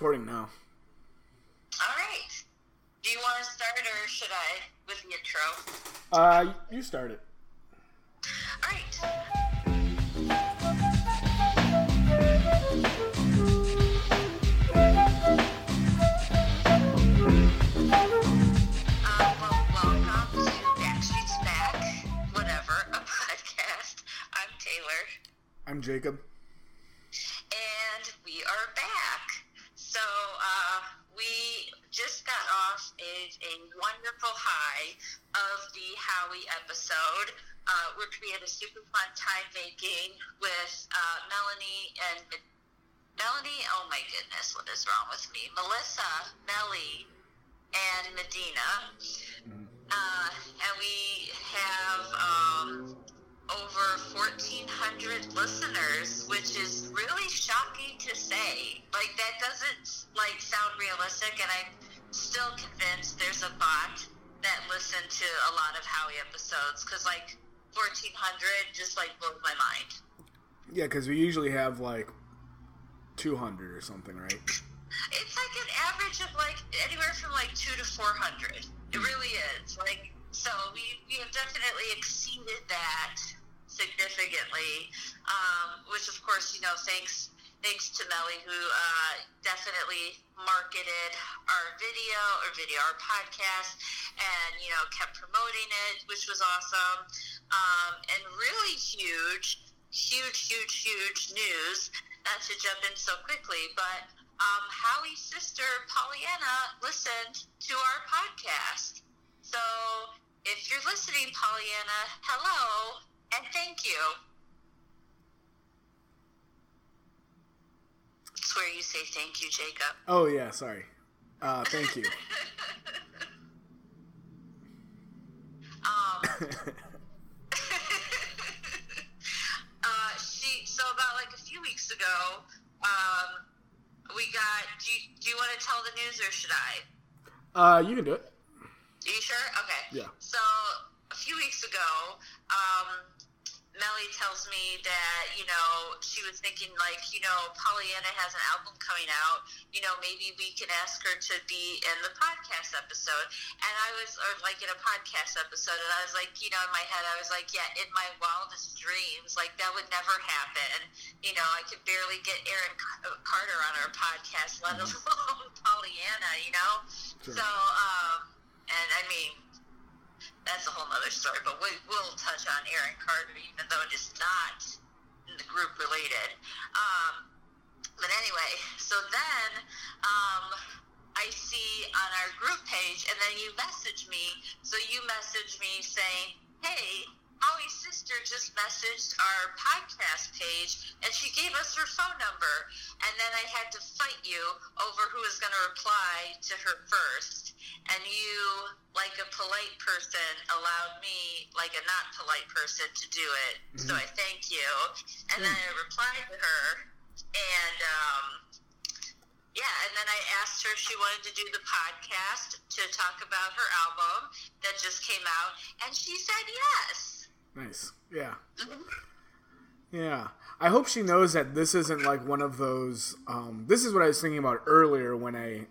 recording now. All right. Do you want to start or should I with the intro? Uh, you start it. All right. Uh, well, off a, wonderful high of the Howie episode, uh, which we had a super fun time making with uh, Melanie and Melanie. Oh my goodness, what is wrong with me? Melissa, Melly, and Medina. Uh, and we have um, over 1,400 listeners, which is really shocking to say. Like, that doesn't, like, sound realistic, and I'm still convinced there's a bot that listened to a lot of Howie episodes, because, like, 1,400 just, like, blows my mind. Yeah, because we usually have like 200 or something, right? It's like an average of like anywhere from like two to four hundred. It really is. Like so, we we have definitely exceeded that significantly. Um, which of course, you know, thanks thanks to Melly who uh, definitely marketed our video or video our podcast and you know kept promoting it, which was awesome. Um, and really huge, huge, huge, huge news. Not to jump in so quickly, but um, Howie's sister Pollyanna listened to our podcast. So if you're listening, Pollyanna, hello and thank you. It's where you say thank you, Jacob. Oh yeah, sorry. Uh, thank you. Um, uh, she so about like a few weeks ago, um, we got. Do you, do you want to tell the news or should I? uh, you can do it. Are you sure? Okay. Yeah. So a few weeks ago, um, Melly tells me that you know she was thinking like you know Pollyanna has an album coming out. You know maybe we can ask her to be in the podcast episode. And I was or like in a podcast episode, and I was like you know in my head I was like yeah in my wildest dreams like that would never happen. You know I could barely get Aaron Carter on our podcast, let alone Pollyanna. You know. Sure. So um, and I mean that's a whole other story, but we will touch on Aaron Carter, even though it is not the group related. Um, but anyway, so then um, I see on our group page, and then you message me. So you message me saying, "Hey, Howie's sister just messaged our podcast page, and she gave us her phone number." And then I had to fight you over who was going to reply to her first, and you, like a polite person, allowed me, like a not polite person, to do it. So I thank you. And then I replied to her, and um, yeah, and then I asked her if she wanted to do the podcast to talk about her album that just came out, and she said yes. Nice. Yeah. Yeah. I hope she knows that this isn't like one of those. Um, this is what I was thinking about earlier when I.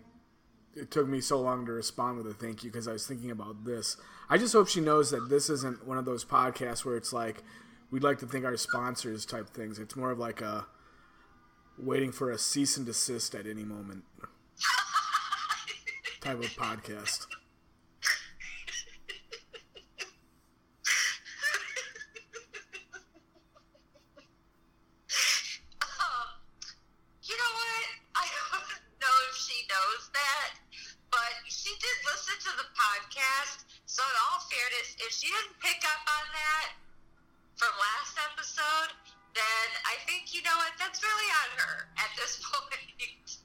It took me so long to respond with a thank you because I was thinking about this. I just hope she knows that this isn't one of those podcasts where it's like, we'd like to thank our sponsors type things. It's more of like a waiting for a cease and desist at any moment type of podcast. Um, you know what? I don't know if she knows that, but she did listen to the podcast. So, in all fairness, if she didn't pick up on that from last episode, then I think you know what? That's really on her at this point.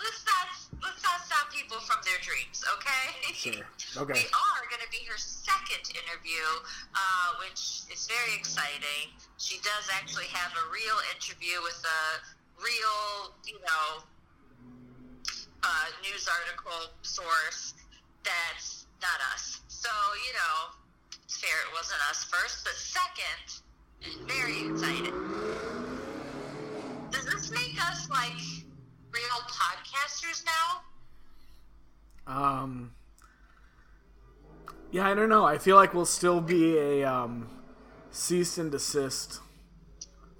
let's not let's not stop people from their dreams, okay? Sure. Okay. We are going to be her second interview, uh, which is very exciting. She does actually have a real interview with a real, you know, uh, news article source that's not us. So, you know, it's fair it wasn't us first, but second, very excited. Does this make like real podcasters now? Um. Yeah, I don't know. I feel like we'll still be a um, cease and desist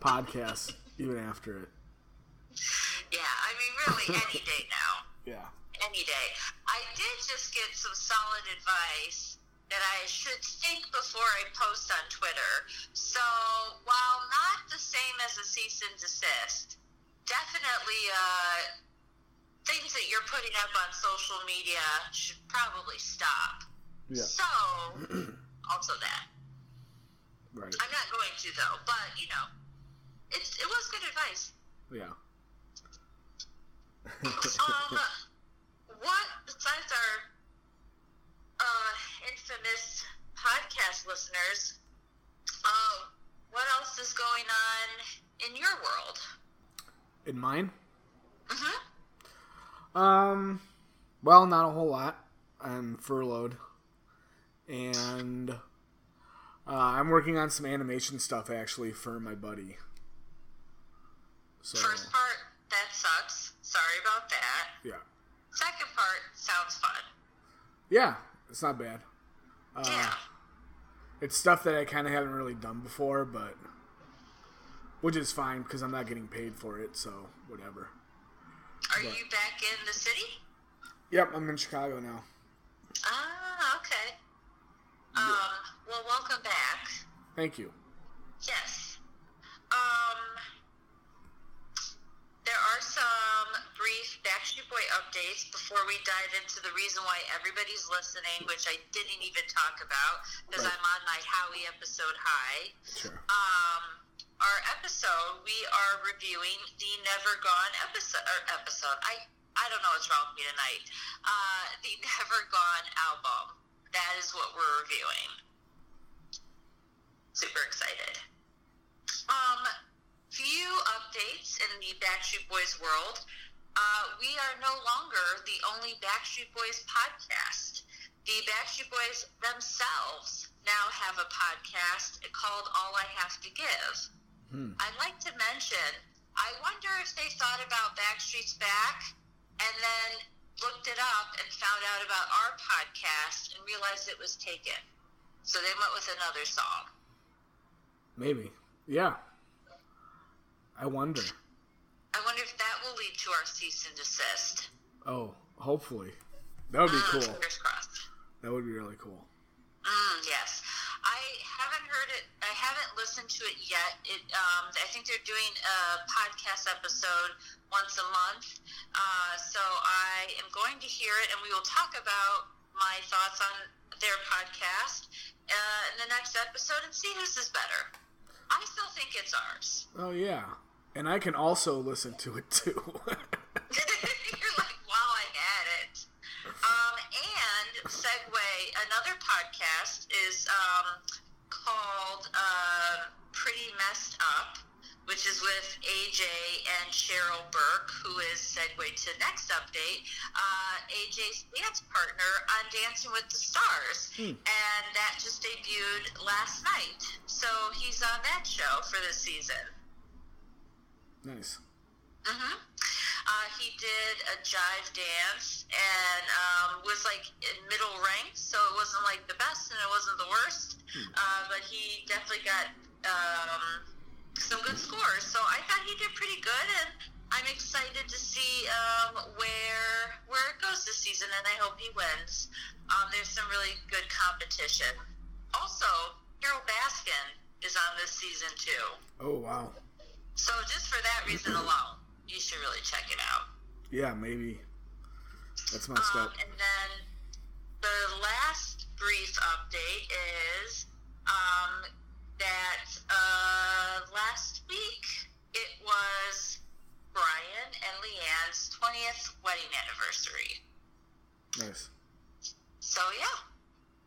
podcast even after it. Yeah, I mean, really, any day now. Yeah. Any day. I did just get some solid advice that I should think before I post on Twitter. So, while not the same as a cease and desist, definitely uh, things that you're putting up on social media should probably stop. Yeah. So, also that. Right. I'm not going to though, but you know, it's it was good advice. Yeah. um, what besides our uh, infamous podcast listeners, uh, what else is going on in your world? In mine? hmm Um. Well, not a whole lot. I'm furloughed, and uh, I'm working on some animation stuff actually for my buddy. So First part, that sucks. Sorry about that. yeah, Second part sounds fun. yeah, it's not bad. Uh, yeah. It's stuff that I kind of haven't really done before, but which is fine because I'm not getting paid for it, so whatever. Are but- you back in the city? Yep, I'm in Chicago now. Ah, okay. Um, well, welcome back. Thank you. Yes. Um, there are some brief Backstreet Boy updates before we dive into the reason why everybody's listening, which I didn't even talk about because Right. I'm on my Howie episode high. Sure. Um, our episode, we are reviewing the Never Gone episode. Or episode. I I don't know what's wrong with me tonight. Uh, the Never Gone album. That is what we're reviewing. Super excited. Um, few updates in the Backstreet Boys world. Uh, we are no longer the only Backstreet Boys podcast. The Backstreet Boys themselves now have a podcast called All I Have to Give. Hmm. I'd like to mention, I wonder if they thought about Backstreet's Back and then looked it up and found out about our podcast and realized it was taken. So they went with another song. Maybe. Yeah. I wonder. I wonder if that will lead to our cease and desist. Oh, hopefully. That would be Mm, cool. Fingers crossed. That would be really cool. Mm, yes. I haven't heard it. I haven't listened to it yet. It. Um, I think they're doing a podcast episode once a month. Uh, so I am going to hear it, and we will talk about my thoughts on their podcast uh, in the next episode and see whose is better. I still think it's ours. Oh yeah. And I can also listen to it too. You're like, wow, I had it. Um, and segue, another podcast is um, called uh, Pretty Messed Up, which is with AJ and Cheryl Burke, who is segue to next update. Uh, AJ's dance partner on Dancing with the Stars, Hmm. and that just debuted last night. So he's on that show for this season. nice. hmm Uh, he did a jive dance and um, was like in middle rank, so it wasn't like the best and it wasn't the worst. Uh, but he definitely got um, some good scores. So I thought he did pretty good, and I'm excited to see um, where where it goes this season, and I hope he wins. Um, there's some really good competition. Also, Carole Baskin is on this season too. Oh wow. So just for that reason alone, you should really check it out. Yeah, maybe. That's messed Um, and then the last brief update is um, that uh, last week it was Brian and Leighanne's 20th wedding anniversary. Nice. So yeah,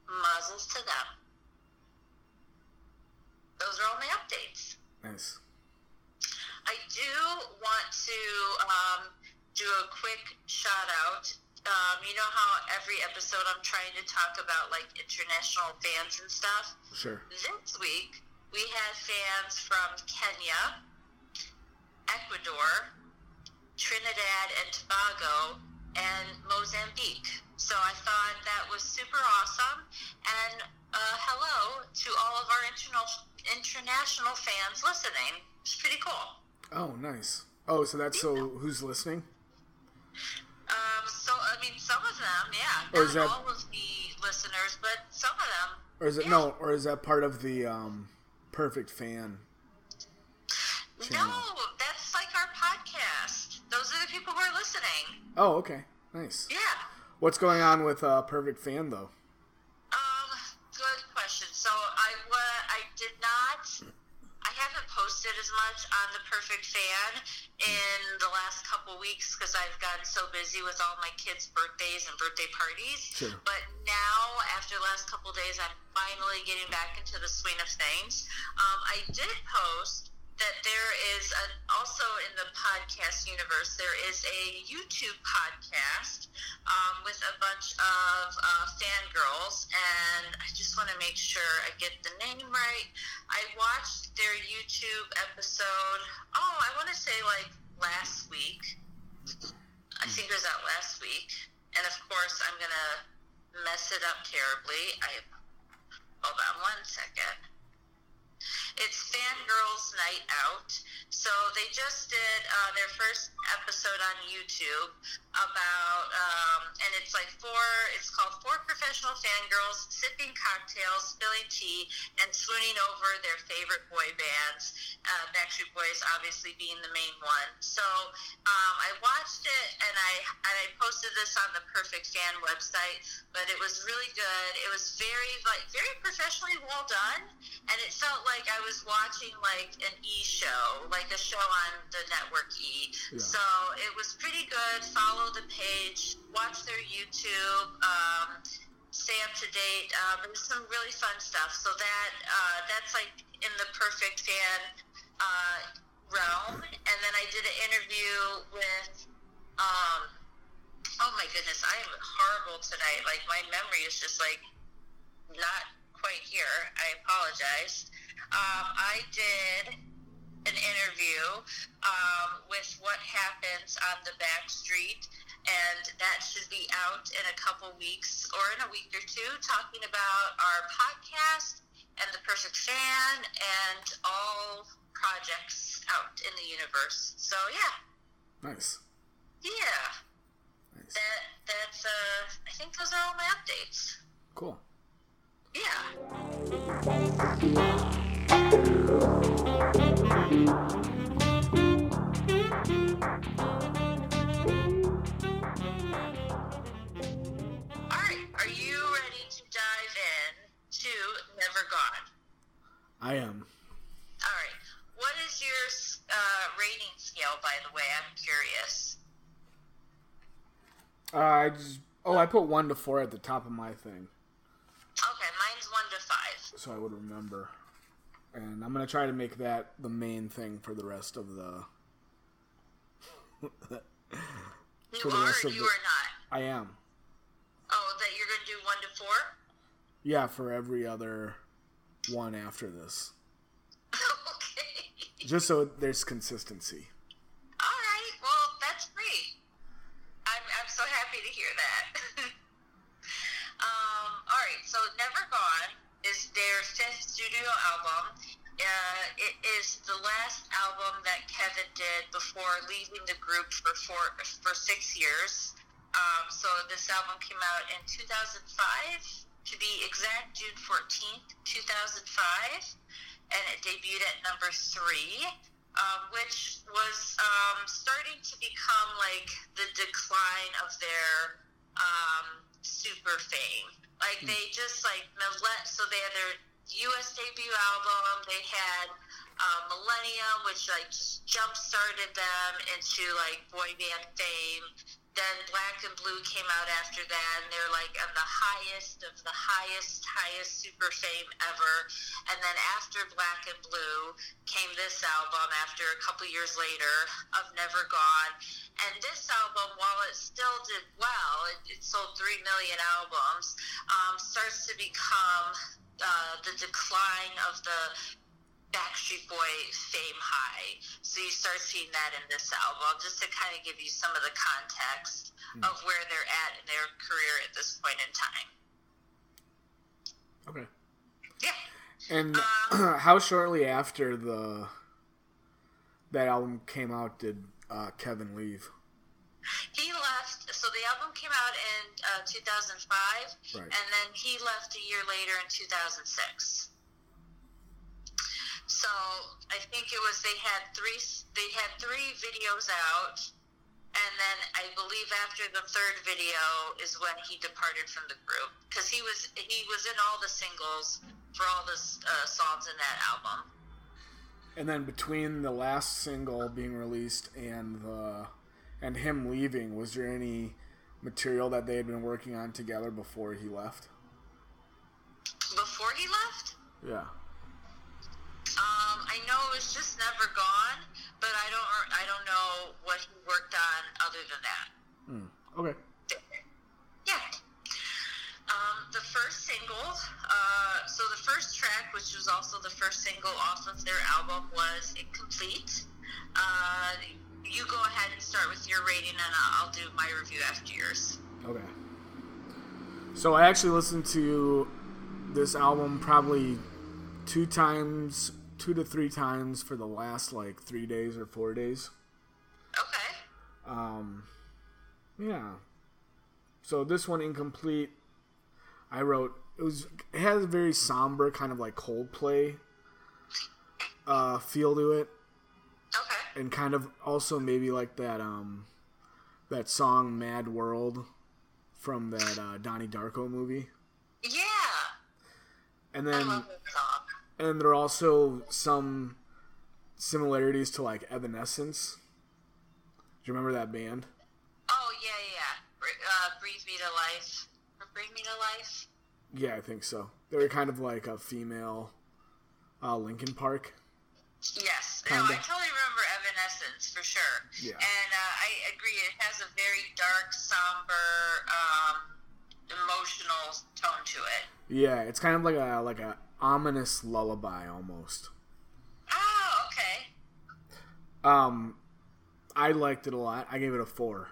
muzzles to them. Those are all my updates. Nice. I do want to um, do a quick shout out. Um, you know how every episode I'm trying to talk about like international fans and stuff? Sure. This week we had fans from Kenya, Ecuador, Trinidad and Tobago, and Mozambique. So I thought that was super awesome. And uh, hello to all of our international international fans listening. It's pretty cool. Oh, nice. Oh, so that's so who's listening? Um, so I mean, some of them, yeah, Or not is that- all of the listeners, but some of them. Or is it Yeah. no? Or is that part of the um, perfect fan? channel. No, that's like our podcast. Those are the people who are listening. Oh, okay, nice. Yeah. What's going on with uh, perfect fan though? Much on the Perfect Fan in the last couple weeks because I've gotten so busy with all my kids' birthdays and birthday parties. Sure. But now, after the last couple days, I'm finally getting back into the swing of things. Um, I did post that there is an, also in the podcast universe there is a YouTube podcast um, with a bunch of uh, fangirls, and I just want to make sure I get the name right. I watched their YouTube episode. Oh, I want to say like last week. I think it was out last week, and of course I'm gonna mess it up terribly. I hold on one second. It's Fangirls Night Out. So they just did uh, their first episode on YouTube about, um, and it's like four, it's called Four Professional Fangirls Sipping Cocktails, Spilling Tea, and Swooning Over Their Favorite Boy Bands. Uh, Backstreet Boys obviously being the main one. So um, I watched it and I, and I posted this on the Perfect Fan website, but it was really good. It was very, like, very professionally well done, and it felt like I was watching like an E show, like a show on the network E. Yeah. So it was pretty good. Follow the page, watch their YouTube, um, stay up to date. Uh, there's some really fun stuff. So that uh, that's like in the perfect fan uh, realm. And then I did an interview with. Um, oh my goodness, I am horrible tonight. Like my memory is just like not quite here. I apologize. Um, I did an interview um, with what happens on the back street, and that should be out in a couple weeks or in a week or two, talking about our podcast and the perfect fan and all projects out in the universe. So yeah, Nice, yeah, nice, that that's uh, I think those are all my updates. cool. I am. All right, what is your uh, rating scale, by the way? I'm curious. Uh, I just oh, I put one to four at the top of my thing, Okay, mine's one to five. so I would remember. And I'm gonna try to make that the main thing for the rest of the. You are or you the- are not? I am. Oh, that you're going to do one to four? Yeah, for every other one after this, okay. just so there's consistency. All right. Well, that's great. I'm, I'm so happy to hear that. um, all right. So, Never Gone is their fifth studio album. Uh, it is the last album that Kevin did before leaving the group for four, for six years. Um, so this album came out in 2005, to be exact, June 14th, 2005, and it debuted at number three um, which was um, starting to become like the decline of their um, super fame. Like they just like millet. So they had their U.S. debut album. They had uh, Millennium, which like just jump started them into like boy band fame. Then Black and Blue came out after that, and they're like on the highest of the highest, highest super fame ever. And then after Black and Blue came this album after a couple years later of Never Gone. And this album, while it still did well, it, it sold 3 million albums, um, starts to become uh, the decline of the Backstreet Boy fame high. So you start seeing that in this album, just to kind of give you some of the context Hmm. of where they're at in their career at this point in time. Okay. Yeah. And Um, how shortly after the that album came out did uh, Kevin leave? He left, so the album came out in uh, 2005, Right. and then he left a year later in 2006. So I think it was they had three they had three videos out, and then I believe after the third video is when he departed from the group because he was he was in all the singles for all the uh, songs in that album. And then between the last single being released and the and him leaving, was there any material that they had been working on together before he left? Before he left, Yeah. Um, I know it was just never gone, but I don't I don't know what he worked on other than that. Hmm. Okay. Yeah. Um, the first single, uh, so the first track, which was also the first single off of their album, was Incomplete. Uh, you go ahead and start with your rating, and I'll do my review after yours. Okay. So I actually listened to this album probably two times, two to three times for the last like three days or four days. Okay. Um, yeah. So this one incomplete. I wrote it was it has a very somber kind of like Coldplay uh, feel to it, Okay. and kind of also maybe like that um that song Mad World from that uh, Donnie Darko movie. Yeah. And then love this song. and there are also some similarities to like Evanescence. Do you remember that band? Oh yeah, yeah. Uh, breathe me to life. Bring me to life. Yeah, I think so. They were kind of like a female uh, Linkin Park. Yes, no, Kinda. I totally remember Evanescence for sure. Yeah. And uh, I agree, it has a very dark, somber, um, emotional tone to it. Yeah, it's kind of like a like a ominous lullaby almost. Oh, okay. Um, I liked it a lot. I gave it a four.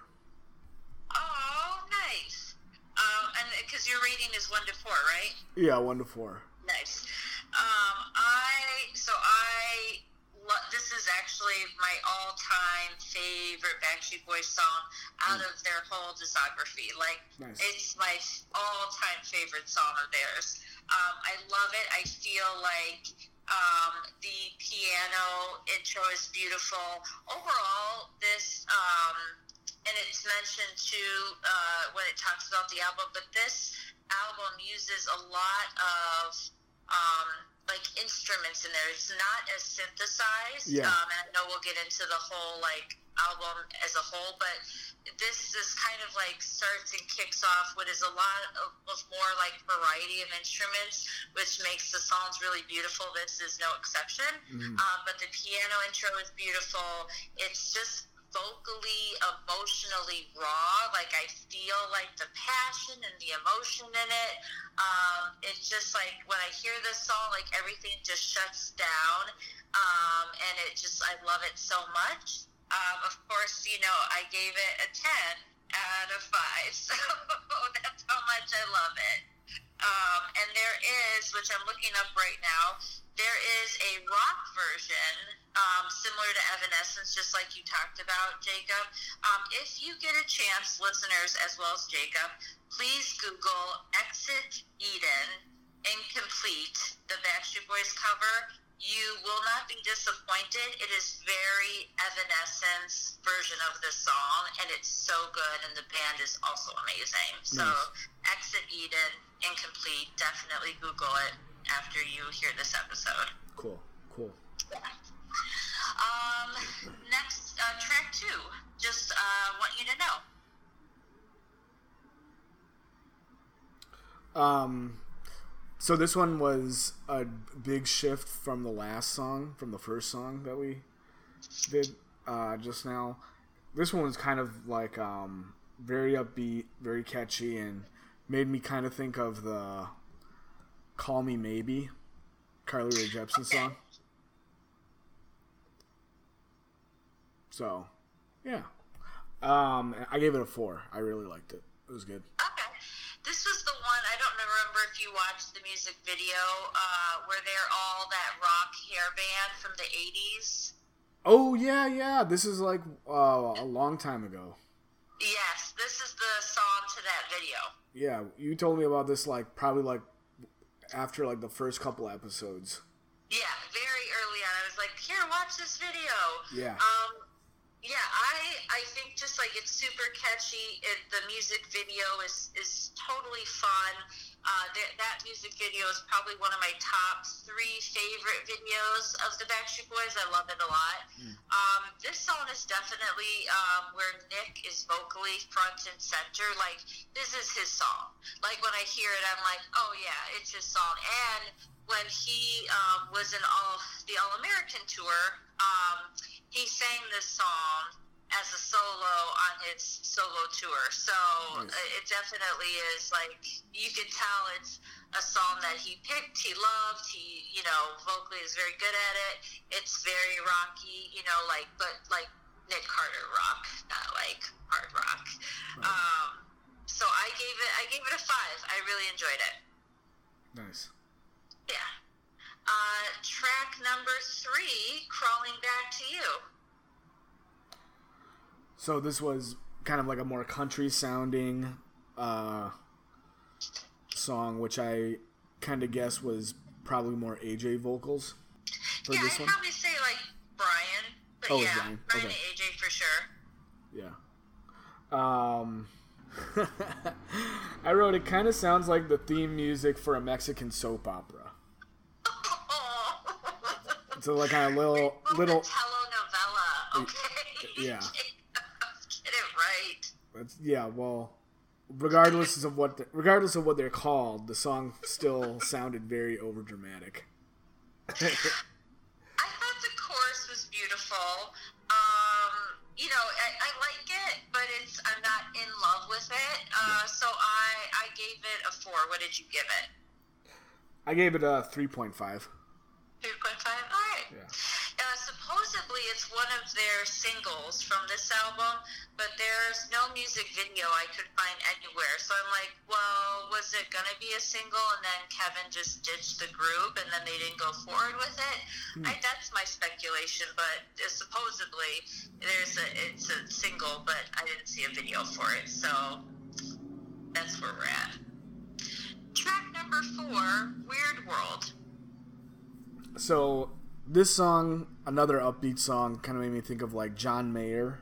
Oh, nice. Um, and because your rating is one to four, right? Yeah, one to four. Nice. Um, I so I lo- this is actually my all-time favorite Backstreet Boys song out of their whole discography. Like Nice. it's my all-time favorite song of theirs. Um, I love it. I feel like um, the piano intro is beautiful. Overall, this um, and it's mentioned too uh, when it talks about the album, but this album uses a lot of um, like instruments in there. It's not as synthesized. Yeah. Um, and I know we'll get into the whole like album as a whole, but this is kind of like starts and kicks off what is a lot of, of more like variety of instruments, which makes the songs really beautiful. This is no exception. Mhm. Um, but the piano intro is beautiful. It's just vocally, emotionally raw. Like I feel like the passion and the emotion in it. Um, it's just like when I hear this song, like everything just shuts down, um, and it just I love it so much. Um, of course, you know I gave it a ten out of five, so that's how much I love it. Um, and there is, which I'm looking up right now, there is a rock version um, similar to Evanescence, just like you talked about, Jacob. Um, if you get a chance, listeners as well as Jacob, please Google Exit Eden Incomplete, the Backstreet Boys cover. You will not be disappointed. It is very Evanescence version of the song, and it's so good, and the band is also amazing. So, Nice. Exit Eden Incomplete, definitely Google it after you hear this episode. Cool, cool. Um, next, uh, track two. Just uh, want you to know. Um, so this one was a big shift from the last song, from the first song that we did uh, just now. This one was kind of like um, very upbeat, very catchy, and made me kind of think of the "Call Me Maybe" Carly Rae Jepsen Okay. song. So, yeah. Um, I gave it a four. I really liked it. It was good. Okay. This was the one, I don't remember if you watched the music video, uh, where they're all that rock hair band from the 80s. Oh, yeah, yeah. This is like uh, a long time ago. Yes, this is the song to that video. Yeah, you told me about this like probably like after like the first couple episodes. Yeah, very early on. I was like, "Here, watch this video." Yeah. Um, yeah, I I think just like it's super catchy. It, the music video is is totally fun. Uh, that, that music video is probably one of my top three favorite videos of the Backstreet Boys. I love it a lot. Mm. Um, this song is definitely um, where Nick is vocally front and center. Like this is his song. Like when I hear it, I'm like, oh yeah, it's his song. And when he um, was in all the All American tour, um, he sang this song as a solo on his solo tour. So nice. it definitely is like you can tell it's a song that he picked, he loved, he you know vocally is very good at it. It's very rocky, you know, like but like Nick Carter rock, not like hard rock. Right. Um, so I gave it I gave it a five. I really enjoyed it. Nice. Yeah. Uh, track number three, Crawling Back to You. So this was kind of like a more country sounding uh, song, which I kind of guess was probably more AJ vocals for yeah, this I'd one. probably say like Brian, but oh, yeah, Brian, Brian okay. and AJ for sure. Yeah. Um, I wrote it. Kind of sounds like the theme music for a Mexican soap opera. So like of little little telenovela. Okay. Yeah. Get it right. That's, yeah. Well, regardless of what the, regardless of what they're called, the song still sounded very overdramatic. I thought the chorus was beautiful. Um, you know, I, I, like it, but it's I'm not in love with it. Uh, yeah. So I I gave it a four. What did you give it? I gave it a three point five. 2.5? All right. Yeah. Uh, supposedly, it's one of their singles from this album, but there's no music video I could find anywhere. So I'm like, well, was it going to be a single and then Kevin just ditched the group and then they didn't go forward with it? Hmm. I, that's my speculation, but uh, supposedly there's a it's a single, but I didn't see a video for it. So that's where we're at. Track number four, Weird World so this song, another upbeat song, kind of made me think of like John Mayer.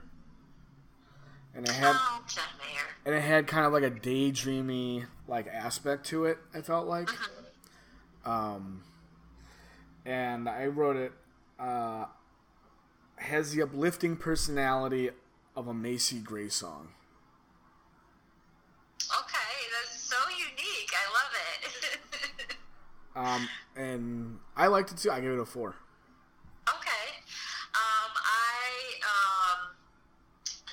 And it had oh, John Mayer. And it had kind of like a daydreamy like aspect to it. I felt like. Uh-huh. Um, and I wrote it. Uh, has the uplifting personality of a Macy Gray song. Okay, that's so unique. I love it. Um, and I liked it too. I gave it a four. Okay. Um, I um,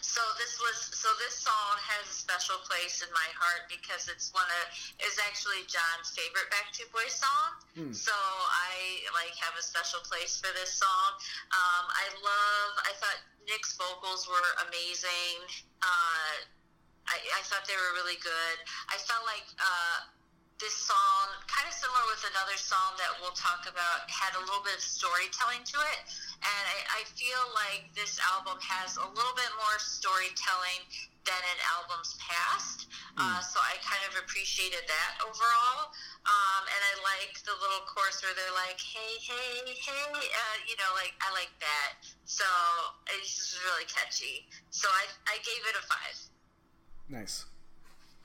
so this was so this song has a special place in my heart because it's one of is actually John's favorite Backstreet Boys song. Hmm. So I like have a special place for this song. Um, I love. I thought Nick's vocals were amazing. Uh, I, I thought they were really good. I felt like. Uh, this song, kind of similar with another song that we'll talk about, had a little bit of storytelling to it. And I, I feel like this album has a little bit more storytelling than in albums past. Mm. Uh, so I kind of appreciated that overall. Um, and I like the little chorus where they're like, hey, hey, hey, uh, you know, like, I like that. So it's just really catchy. So I, I gave it a five. Nice.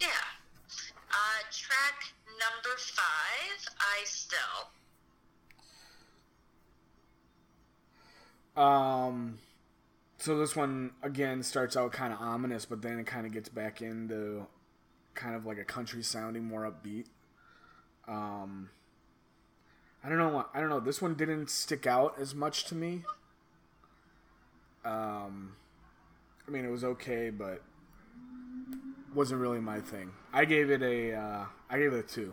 Yeah. Uh, track number five, I still. Um, so this one again starts out kind of ominous, but then it kind of gets back into kind of like a country sounding, more upbeat. Um, I don't know. I don't know. This one didn't stick out as much to me. Um, I mean, it was okay, but wasn't really my thing. I gave it a uh, I gave it a two.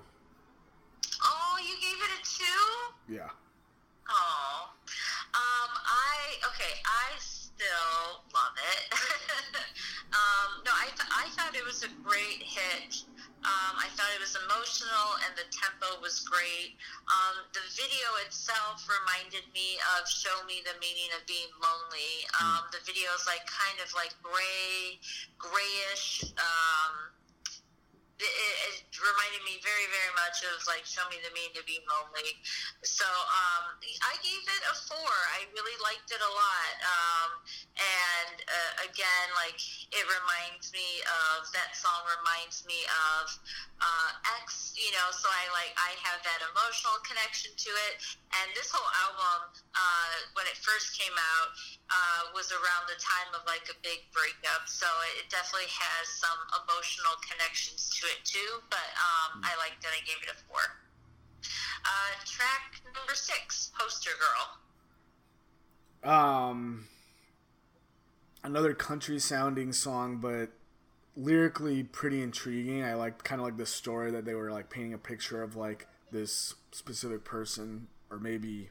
Oh, you gave it a two? Yeah. Oh, um, I okay. I still love it. um, no, I th- I thought it was a great hit. Um, I thought it was emotional and the tempo was great. Um, the video itself reminded me of "Show Me the Meaning of Being Lonely." Um, the video is like kind of like gray, grayish. Um, it, it reminded me very, very much of like "Show Me the Meaning of Being Lonely." So um, I gave it a four. I really liked it a lot, um, and uh, again, like it reminds me of that song. Reminds me of uh, X. You know, so I like I have that emotional connection to it. And this whole album, uh, when it first came out, uh, was around the time of like a big breakup. So it definitely has some emotional connections to it too. But um, I liked it. I gave it a four. Uh, track number six, Poster Girl. Um, another country sounding song, but lyrically pretty intriguing. I like kind of like the story that they were like painting a picture of like this specific person, or maybe,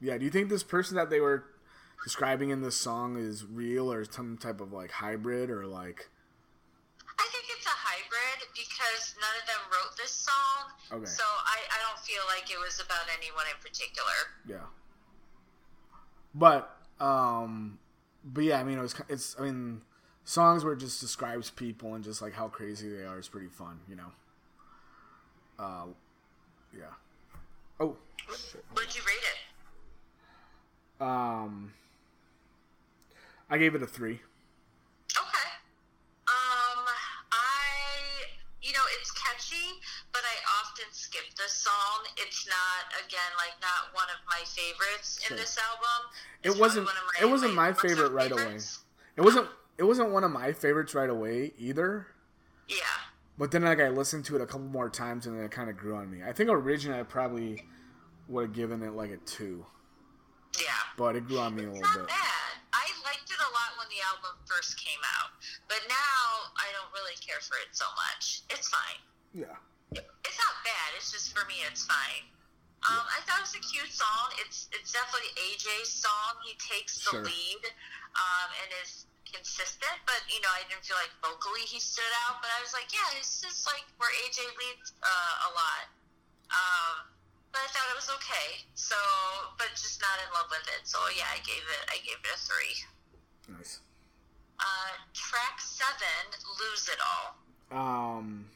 yeah. Do you think this person that they were describing in this song is real, or some type of like hybrid, or like? I think it's a hybrid because none of them wrote this song. Okay. So I, I don't feel like it was about anyone in particular. Yeah. But um but yeah, I mean it was it's I mean songs where it just describes people and just like how crazy they are is pretty fun, you know. Uh yeah. Oh. Would you rate it? Um I gave it a 3. You know, it's catchy, but I often skip this song. It's not, again, like not one of my favorites in this album. It wasn't. of It wasn't my lesser favorite right away. It wasn't. It wasn't one of my favorites right away either. Yeah. But then like I listened to it a couple more times and then it kind of grew on me. I think originally I probably would have given it like a two, Yeah. but it grew on me a little bit. bad. I liked it a lot when the album first came out, but now I don't really care for it so much. It's fine. Yeah. It's not bad. It's just for me, it's fine. Um, I thought it was a cute song. It's it's definitely AJ's song. He takes the Sure. lead um, and is consistent. But you know, I didn't feel like vocally he stood out. But I was like, yeah, it's just like where AJ leads uh, a lot. Um, but I thought it was okay. So, but just not in love with it. So yeah, I gave it I gave it a three. Nice. Uh, track seven, lose it all. Um,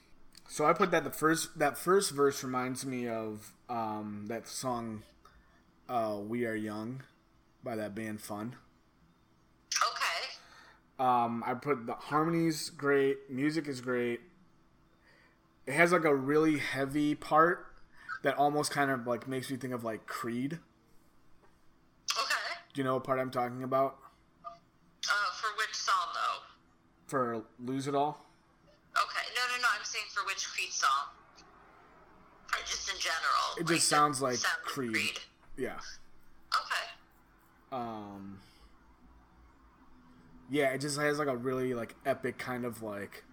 so I put that the first that first verse reminds me of um that song, uh, "We Are Young," by that band Fun. Okay. Um, I put the harmonies great, music is great. It has like a really heavy part that almost kind of like makes me think of like Creed. Okay. Do you know what part I'm talking about? Uh, for which song though? For "Lose It All." Okay, no, no, no. I'm saying for which Creed song? Or just in general? It like just sounds like sound of Creed. Yeah. Okay. Um. Yeah, it just has like a really like epic kind of like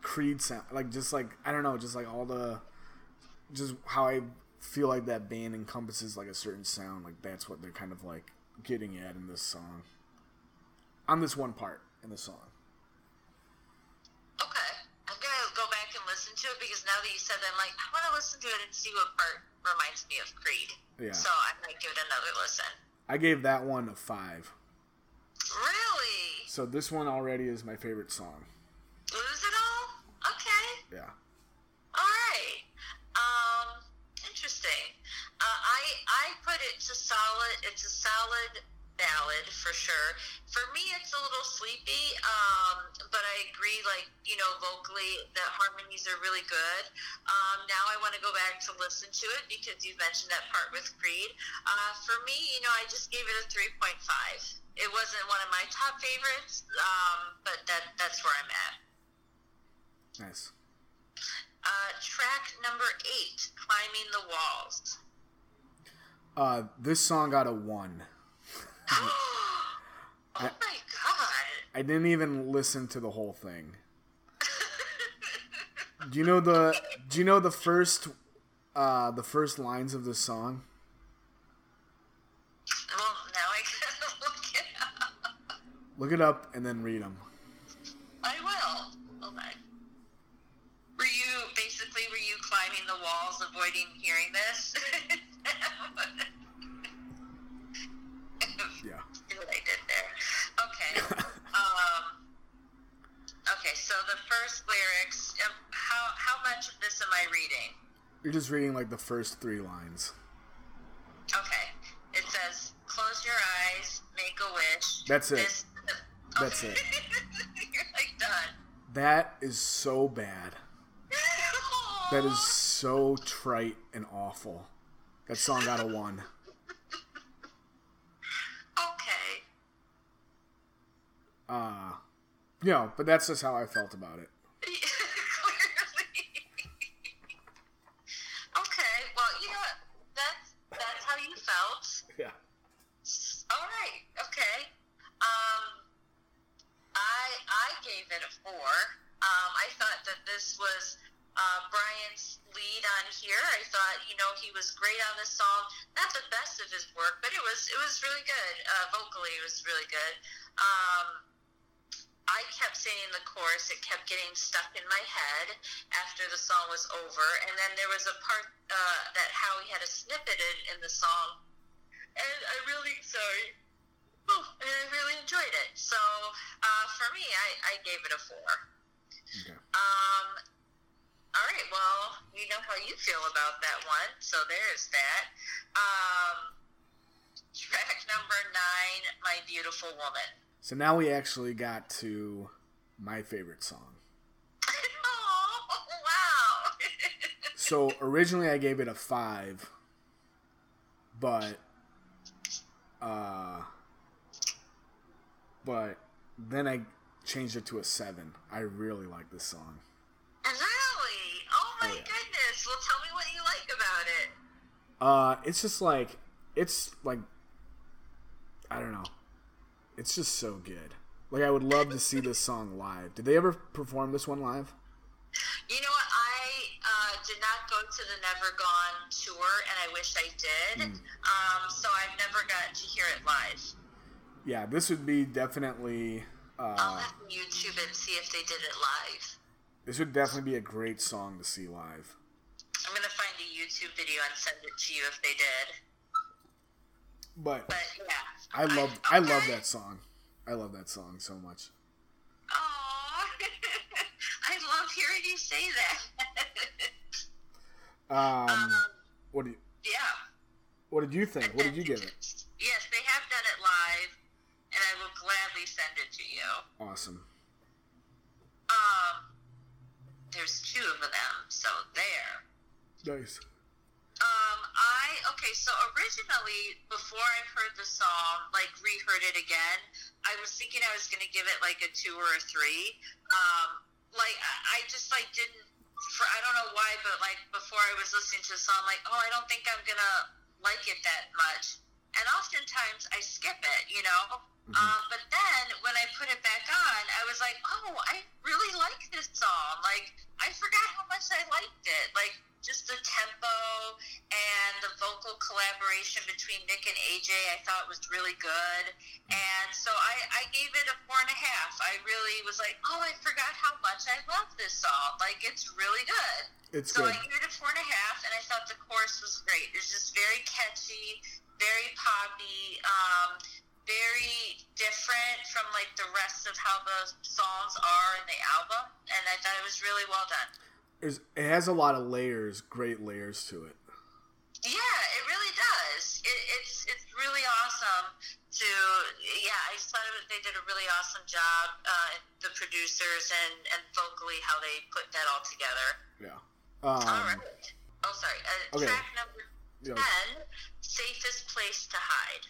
Creed sound, like just like I don't know, just like all the, just how I feel like that band encompasses like a certain sound. Like that's what they're kind of like getting at in this song. On this one part in the song. Okay. I'm gonna go back and listen to it because now that you said that, I'm like, I want to listen to it and see what part reminds me of Creed. Yeah. So I might give it another listen. I gave that one a five. Really? So this one already is my favorite song. Lose it all? Okay. Yeah. All right. Um, interesting. Uh, I I put it to solid. It's a solid ballad for sure. For me, it's a little sleepy. Um, but I agree. Like you know, vocally, the harmonies are really good. Um, now I want to go back to listen to it because you mentioned that part with Creed. Uh, for me, you know, I just gave it a three point five. It wasn't one of my top favorites, um, but that that's where I'm at. Nice. Uh, track number eight, Climbing the Walls. Uh, this song got a one. oh my god. I didn't even listen to the whole thing. Do you know the Do you know the first uh the first lines of the song? well, now I gotta look it up. Look it up and then read them. Just reading like the first three lines. Okay. It says, "Close your eyes, make a wish." That's it. This- That's it. You're like done. That is so bad. That is so trite and awful. That song got a one. okay. Uh, you know, but that's just how I felt about it. Clearly. okay. Well, you know what? That's that's how you felt. Yeah. All right. Okay. Um, I I gave it a four. Um, I thought that this was uh, Brian's lead on here. I thought you know he was great on this song. Not the best of his work, but it was it was really good. Uh, vocally, it was really good. Um, I kept singing the chorus. It kept getting stuck in my head after the song was over. And then there was a part uh, that Howie had a snippet in, in the song. And I really, sorry. Oh, and I really enjoyed it. So uh, for me, I, I gave it a four. Okay. Um, all right, well, we know how you feel about that one. So there's that. Um, track number nine, My Beautiful Woman. So now we actually got to my favorite song. Oh, wow. So originally I gave it a five, but uh, but then I changed it to a seven. I really like this song. really? Oh my Oh, yeah. goodness. Well, tell me what you like about it. Uh, it's just like it's like I don't know. It's just so good. Like I would love to see this song live. Did they ever perform this one live? You know what? I uh, did not go to the Never Gone tour, and I wish I did. Um, so I've never gotten to hear it live. Yeah, this would be definitely. I'll Uh, have to YouTube and see if they did it live. this would definitely be a great song to see live. I'm gonna find a YouTube video and send it to you if they did. But But yeah, I love I love that song. I love that song so much. Aw. I love hearing you say that. Um, um, what do you, yeah. what did you think? What did you give it? Yes, they have done it live, and I will gladly send it to you. Awesome. Um, there's two of them, so there. Nice. Um, I okay. So originally, before I heard the song, like reheard it again, I was thinking I was gonna give it like a two or a three. Um, like I, I just like didn't. For, I don't know why, but like before I was listening to the song, like, oh, I don't think I'm gonna like it that much. And oftentimes I skip it, you know. Um, but then when I put it back on, I was like, oh, I really like this song. Like I forgot how much I liked it. Like just the tempo and the vocal collaboration between Nick and AJ, I thought was really good. And so I, I gave it a four and a half. I really was like, oh, I forgot how much I love this song. Like it's really good. It's So good. I gave it a four and a half, and I thought the chorus was great. It's just very catchy, very poppy, um, very different from like the rest of how the songs are in the album, and I thought it was really well done. There's, it has a lot of layers, great layers to it. Yeah, it really does. It, it's it's really awesome to yeah. I just thought they did a really awesome job, uh, the producers and and vocally how they put that all together. Yeah. all Um, right. Oh, sorry. Uh, okay. Track number Yeah. ten, safest place to hide.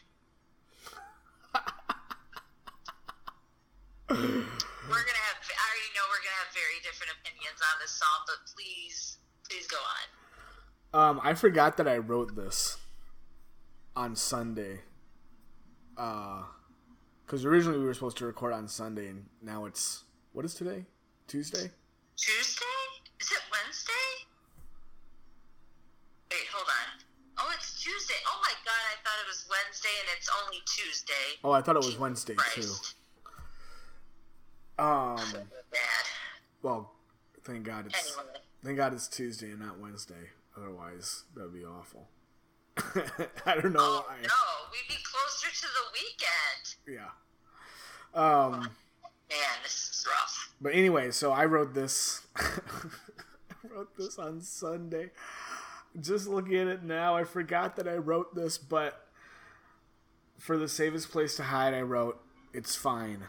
we're gonna have. I already know we're gonna have very different opinions on this song, but please, please go on. Um, I forgot that I wrote this on Sunday. Uh, because originally we were supposed to record on Sunday, and now it's what is today? Tuesday. Tuesday? Is it Wednesday? Wait, hold on. Oh, it's Tuesday. Oh my god, I thought it was Wednesday and it's only Tuesday. Oh, I thought it was Wednesday too. Um, well, thank God it's Anyway. thank God it's Tuesday and not Wednesday. Otherwise, that'd be awful. I don't know Oh why. no, we'd be closer to the weekend. Yeah. Um. Man, this is rough. But anyway, so I wrote this. I wrote this on Sunday. Just looking at it now, I forgot that I wrote this, but for the safest place to hide, I wrote, It's fine.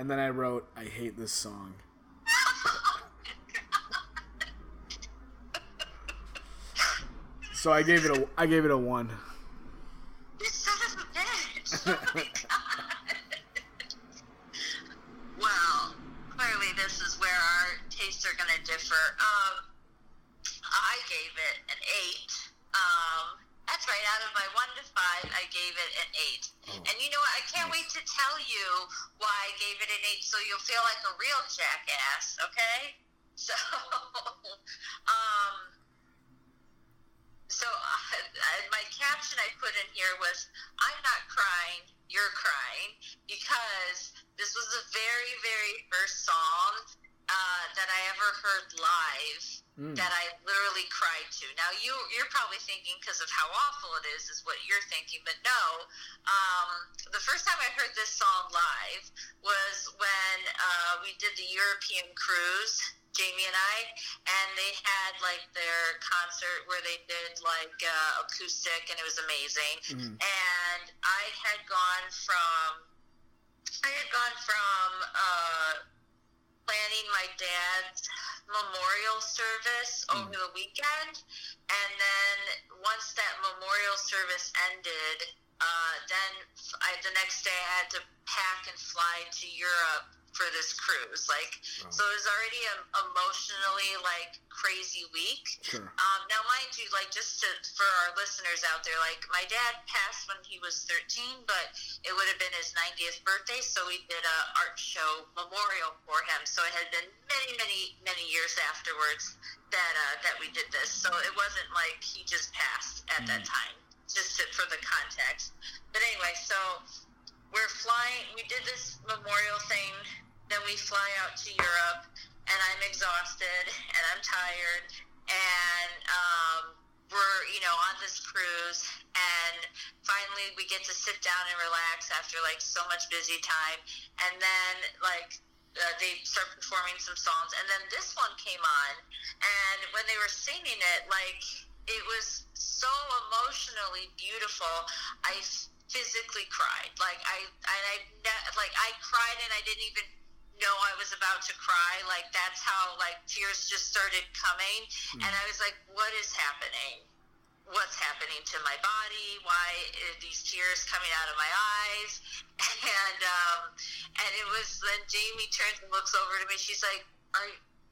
And then I wrote, I hate this song. so I gave it a I gave it a one. You son of a bitch! Clearly this is where our tastes are going to differ. Um, I gave it an eight. Um, that's right. Out of my one to five, I gave it an eight. And you know what? I can't wait to tell you why I gave it an eight, so you'll feel like a real jackass. Okay? So, um, so uh, my caption I put in here was, "I'm not crying, you're crying," because this was the very, very first song that I ever heard live Mm. that I literally cried to. Now you you're probably thinking because of how awful it is is what you're thinking, but no. Um, the first time I heard this song live was when uh, we did the European cruise. Jamie and I, and they had like their concert where they did like uh, acoustic, and it was amazing. Mhm. And I had gone from, I had gone from uh, planning my dad's memorial service over the weekend, and then once that memorial service ended, uh, then I, the next day I had to pack and fly to Europe for this cruise. Like, so it was already a emotionally like crazy week. Sure. Um, now, mind you, like just to, for our listeners out there, like my dad passed when he was 13, but it would have been his 90th birthday, so we did a art show memorial for him. So it had been many, many, many years afterwards that uh, that we did this. So it wasn't like he just passed at that time. Just to, for the context. But anyway, so we're flying. We did this memorial thing. Then we fly out to Europe, and I'm exhausted and I'm tired, and um, we're you know on this cruise, and finally we get to sit down and relax after like so much busy time, and then like. Uh, they start performing some songs, and then this one came on, and when they were singing it, like it was so emotionally beautiful. I physically cried. Like I, and I, like I cried, and I didn't even know I was about to cry. Like that's how like tears just started coming, and I was like, "What is happening? What's happening to my body? Why are these tears coming out of my eyes?" And um, and it was then Jamie turns and looks over to me. She's like, "Are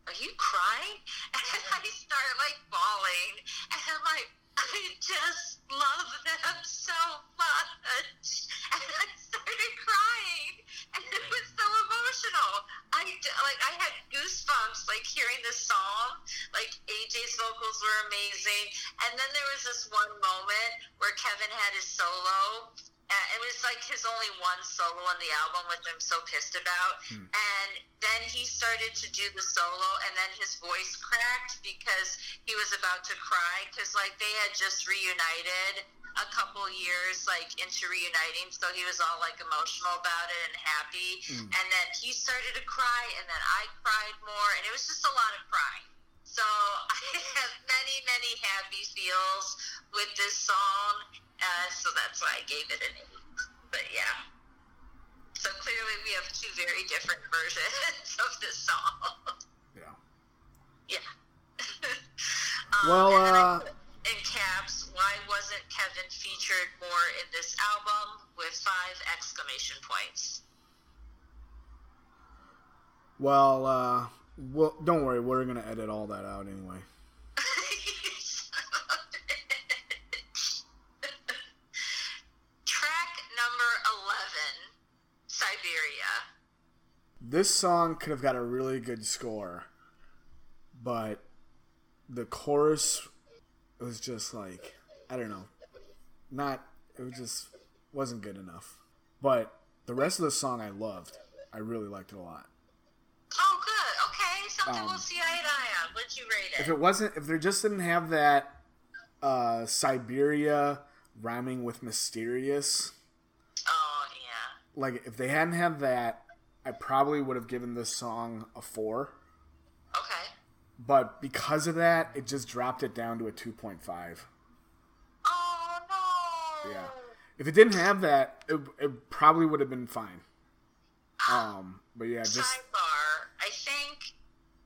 are you crying?" And I start like bawling, and I'm like, I just love them so much. And I started crying, and it was so emotional. I like I had goosebumps like hearing the song. Like AJ's vocals were amazing, and then there was this one moment where Kevin had his solo. Uh, it was like his only one solo on the album, which I'm so pissed about. And then he started to do the solo, and then his voice cracked because he was about to cry because like they had just reunited a couple years like into reuniting, so he was all like emotional about it and happy. And then he started to cry, and then I cried more, and it was just a lot of crying. So I have many, many happy feels with this song, uh, so that's why I gave it an eight. But yeah. So clearly we have two very different versions of this song. Yeah. Yeah. um, Well, and then I uh, put in caps, why wasn't Kevin featured more in this album with five exclamation points? Well, uh, well, don't worry. We're gonna edit all that out anyway. Track number 11, Siberia. This song could have got a really good score, but the chorus was just like I don't know, not it was just wasn't good enough. But the rest of the song I loved. I really liked it a lot. Oh, good. Okay, something Um, we'll see eye to eye on. What'd you rate it? If it wasn't, if they just didn't have that uh, Siberia rhyming with mysterious. Like if they hadn't had that, I probably would have given this song a four. Okay. but because of that, it just dropped it down to a two point five. Oh no. Yeah. If it didn't have that, it, it probably would have been fine. Um, but yeah, just Sidebar. I think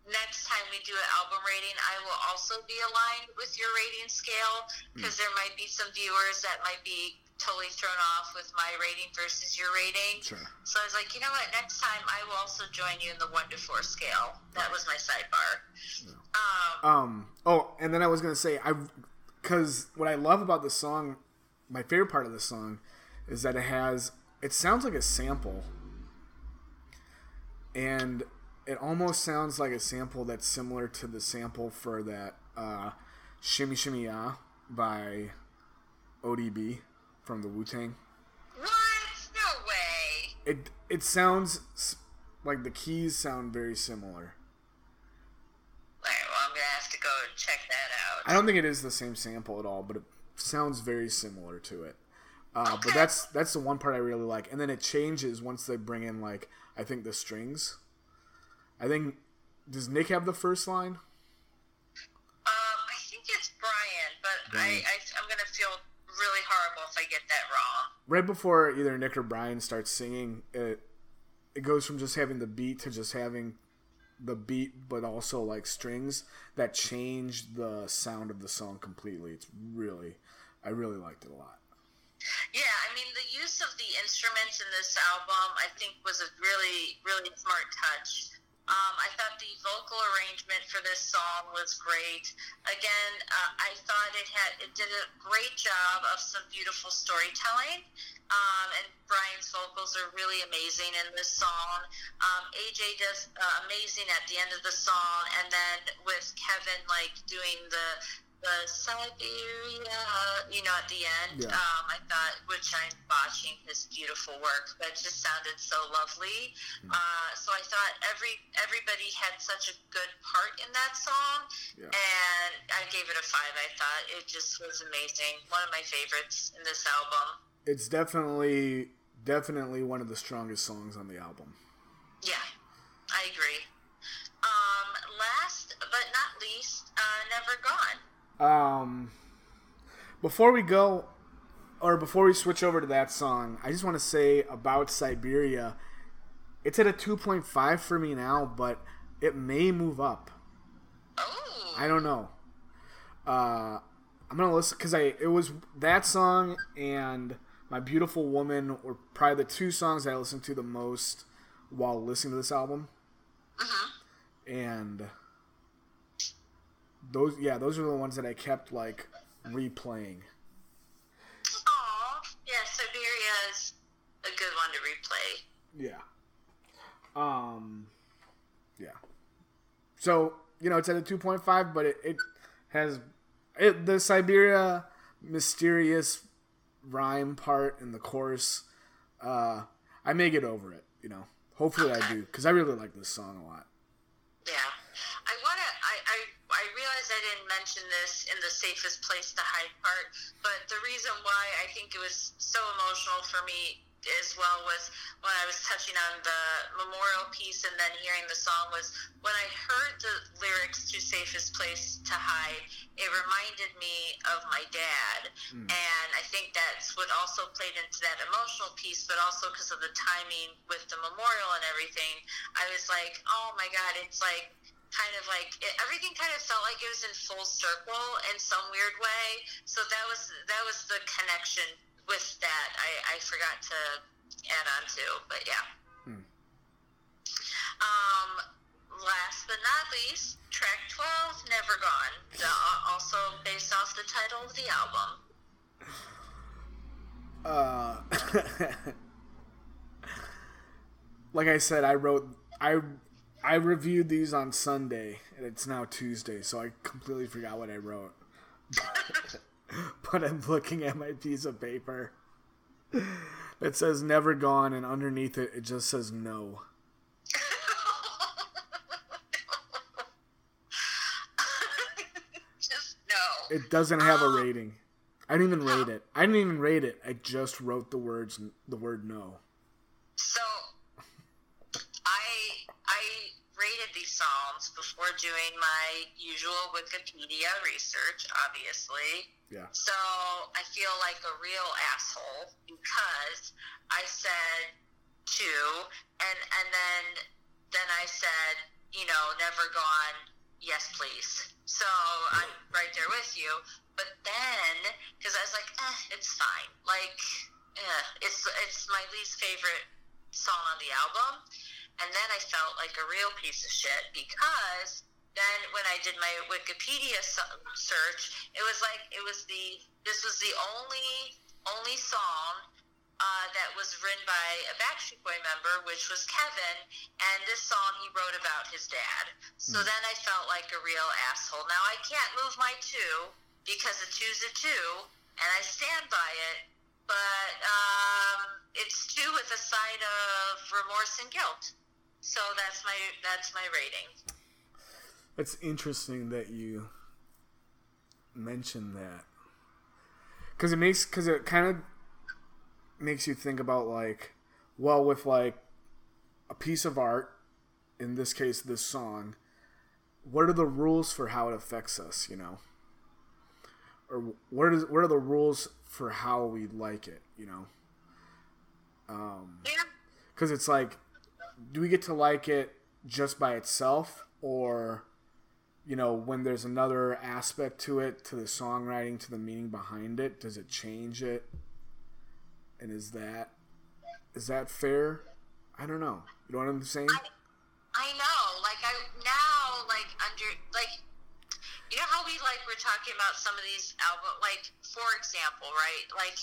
next time we do an album rating, I will also be aligned with your rating scale because there might be some viewers that might be totally thrown off with my rating versus your rating. Sure. So I was like, you know what? Next time I will also join you in the one to four scale. That was my sidebar. Um, Um. Oh, and then I was gonna say I, because what I love about this song, my favorite part of the song, is that it has. It sounds like a sample, and it almost sounds like a sample that's similar to the sample for that uh, "Shimmy Shimmy Ya" by ODB from the Wu Tang. what? No way. It it sounds like the keys sound very similar. All right, well, I'm gonna have to go check that out. I don't think it is the same sample at all, but it sounds very similar to it. Uh, But that's that's the one part I really like, and then it changes once they bring in like I think the strings. I think does Nick have the first line? Um, I think it's Brian, but I, Brian. I, I'm gonna feel really horrible if I get that wrong. Right before either Nick or Brian starts singing, it it goes from just having the beat to just having the beat, but also like strings that change the sound of the song completely. It's really, I really liked it a lot. Yeah, I mean the use of the instruments in this album, I think, was a really, really smart touch. Um, I thought the vocal arrangement for this song was great. Again, uh, I thought it had it did a great job of some beautiful storytelling. Um, and Brian's vocals are really amazing in this song. Um, AJ does uh, amazing at the end of the song, and then with Kevin like doing the the Siberia, you know, at the end. Yeah. Um, I thought, which I'm watching his beautiful work, but just sounded so lovely. Hmm. Uh, so I thought every everybody had such a good part in that song, Yeah. and I gave it a five. I thought it just was amazing. One of my favorites in this album. It's definitely definitely one of the strongest songs on the album. Yeah, I agree. Um, last but not least, uh, Never Gone. Um, before we go, or before we switch over to that song, I just want to say about Siberia. It's at a 2.5 for me now, but it may move up. Oh, I don't know. Uh, I'm gonna listen because I it was that song and My Beautiful Woman were probably the two songs I listened to the most while listening to this album. Uh-huh. And those, yeah, those are the ones that I kept like replaying. Yeah, Siberia is a good one to replay. Yeah. Um. Yeah. So you know it's at a two point five, but it, it has it the Siberia mysterious rhyme part in the chorus. Uh, I may get over it. You know, hopefully I do because I really like this song a lot. Yeah. I to, I, I, I realize I didn't mention this in the safest place to hide part, but the reason why I think it was so emotional for me as well was when I was touching on the memorial piece and then hearing the song was when I heard the lyrics to Safest Place to Hide, it reminded me of my dad. Hmm. And I think that's what also played into that emotional piece, but also because of the timing with the memorial and everything, I was like, oh my God, it's like kind of like it, everything kind of felt like it was in full circle in some weird way. So that was that was the connection with that. I, I forgot to add on to, but yeah. Um, last but not least, track twelve, "Never Gone," the, also based off the title of the album. Uh, like I said, I wrote I I reviewed these on Sunday, and it's now Tuesday, so I completely forgot what I wrote. but I'm looking at my piece of paper. It says "never gone," and underneath it, it just says "no." Just no. It doesn't have a oh. rating. I didn't even rate it. I didn't even rate it. I just wrote the words, the word "no." So, I I I rated these songs before doing my usual Wikipedia research, obviously. Yeah. So I feel like a real asshole because I said two, and and then then I said, you know, never gone. Yes, please. So I'm right there with you. But then, because I was like, eh, it's fine. Like, eh, it's it's my least favorite song on the album. And then I felt like a real piece of shit because then when I did my Wikipedia search, it was like it was the this was the only only song uh, that was written by a Backstreet Boy member, which was Kevin, and this song he wrote about his dad. So mm. then I felt like a real asshole. Now I can't move my two because a two's a two, and I stand by it. But um, it's two with a side of remorse and guilt. So that's my that's my rating. It's interesting that you mentioned that. Because it makes because it kind of makes you think about like well with like a piece of art in this case this song what are the rules for how it affects us you know? Or what is what are the rules for how we like it you know? Um because it's like do we get to like it just by itself? Or you know when there's another aspect to it to the songwriting to the meaning behind it does it change it? And is that is that fair? I don't know. You know what i'm saying? I, I know. Like i now like under like you know how we like we're talking about some of these album like for example right? Like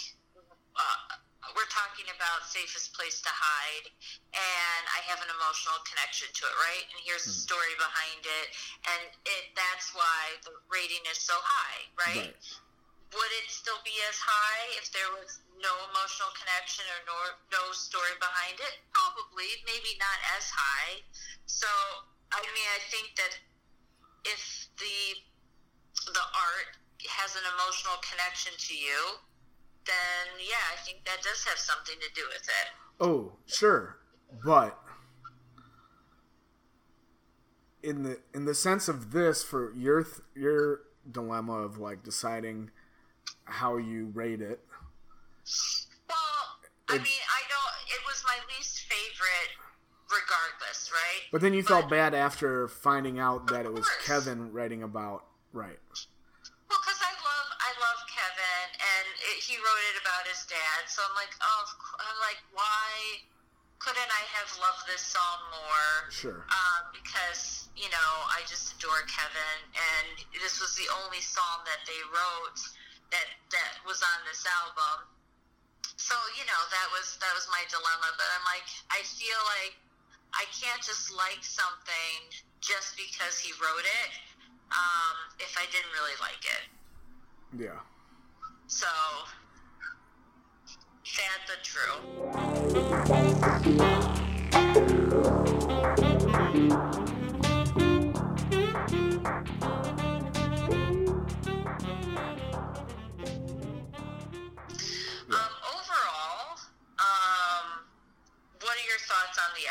uh, we're talking about safest place to hide and i have an emotional connection to it right and here's the hmm. story behind it and it that's why the rating is so high right, right. would it still be as high if there was no emotional connection or no, no story behind it probably maybe not as high so i mean i think that if the the art has an emotional connection to you then yeah, I think that does have something to do with it. Oh, sure. But in the in the sense of this for your your dilemma of like deciding how you rate it. Well, I mean, I don't. It was my least favorite, regardless, right? But then you but, felt bad after finding out that it was Kevin writing about right. He wrote it about his dad. So I'm like, oh, I'm like, why couldn't I have loved this song more? Sure. Um, because you know I just adore Kevin, and this was the only song that they wrote that that was on this album. So you know that was that was my dilemma. But I'm like, I feel like I can't just like something just because he wrote it um, if I didn't really like it. Yeah. So, sad but true. Um, overall, um, what are your thoughts on the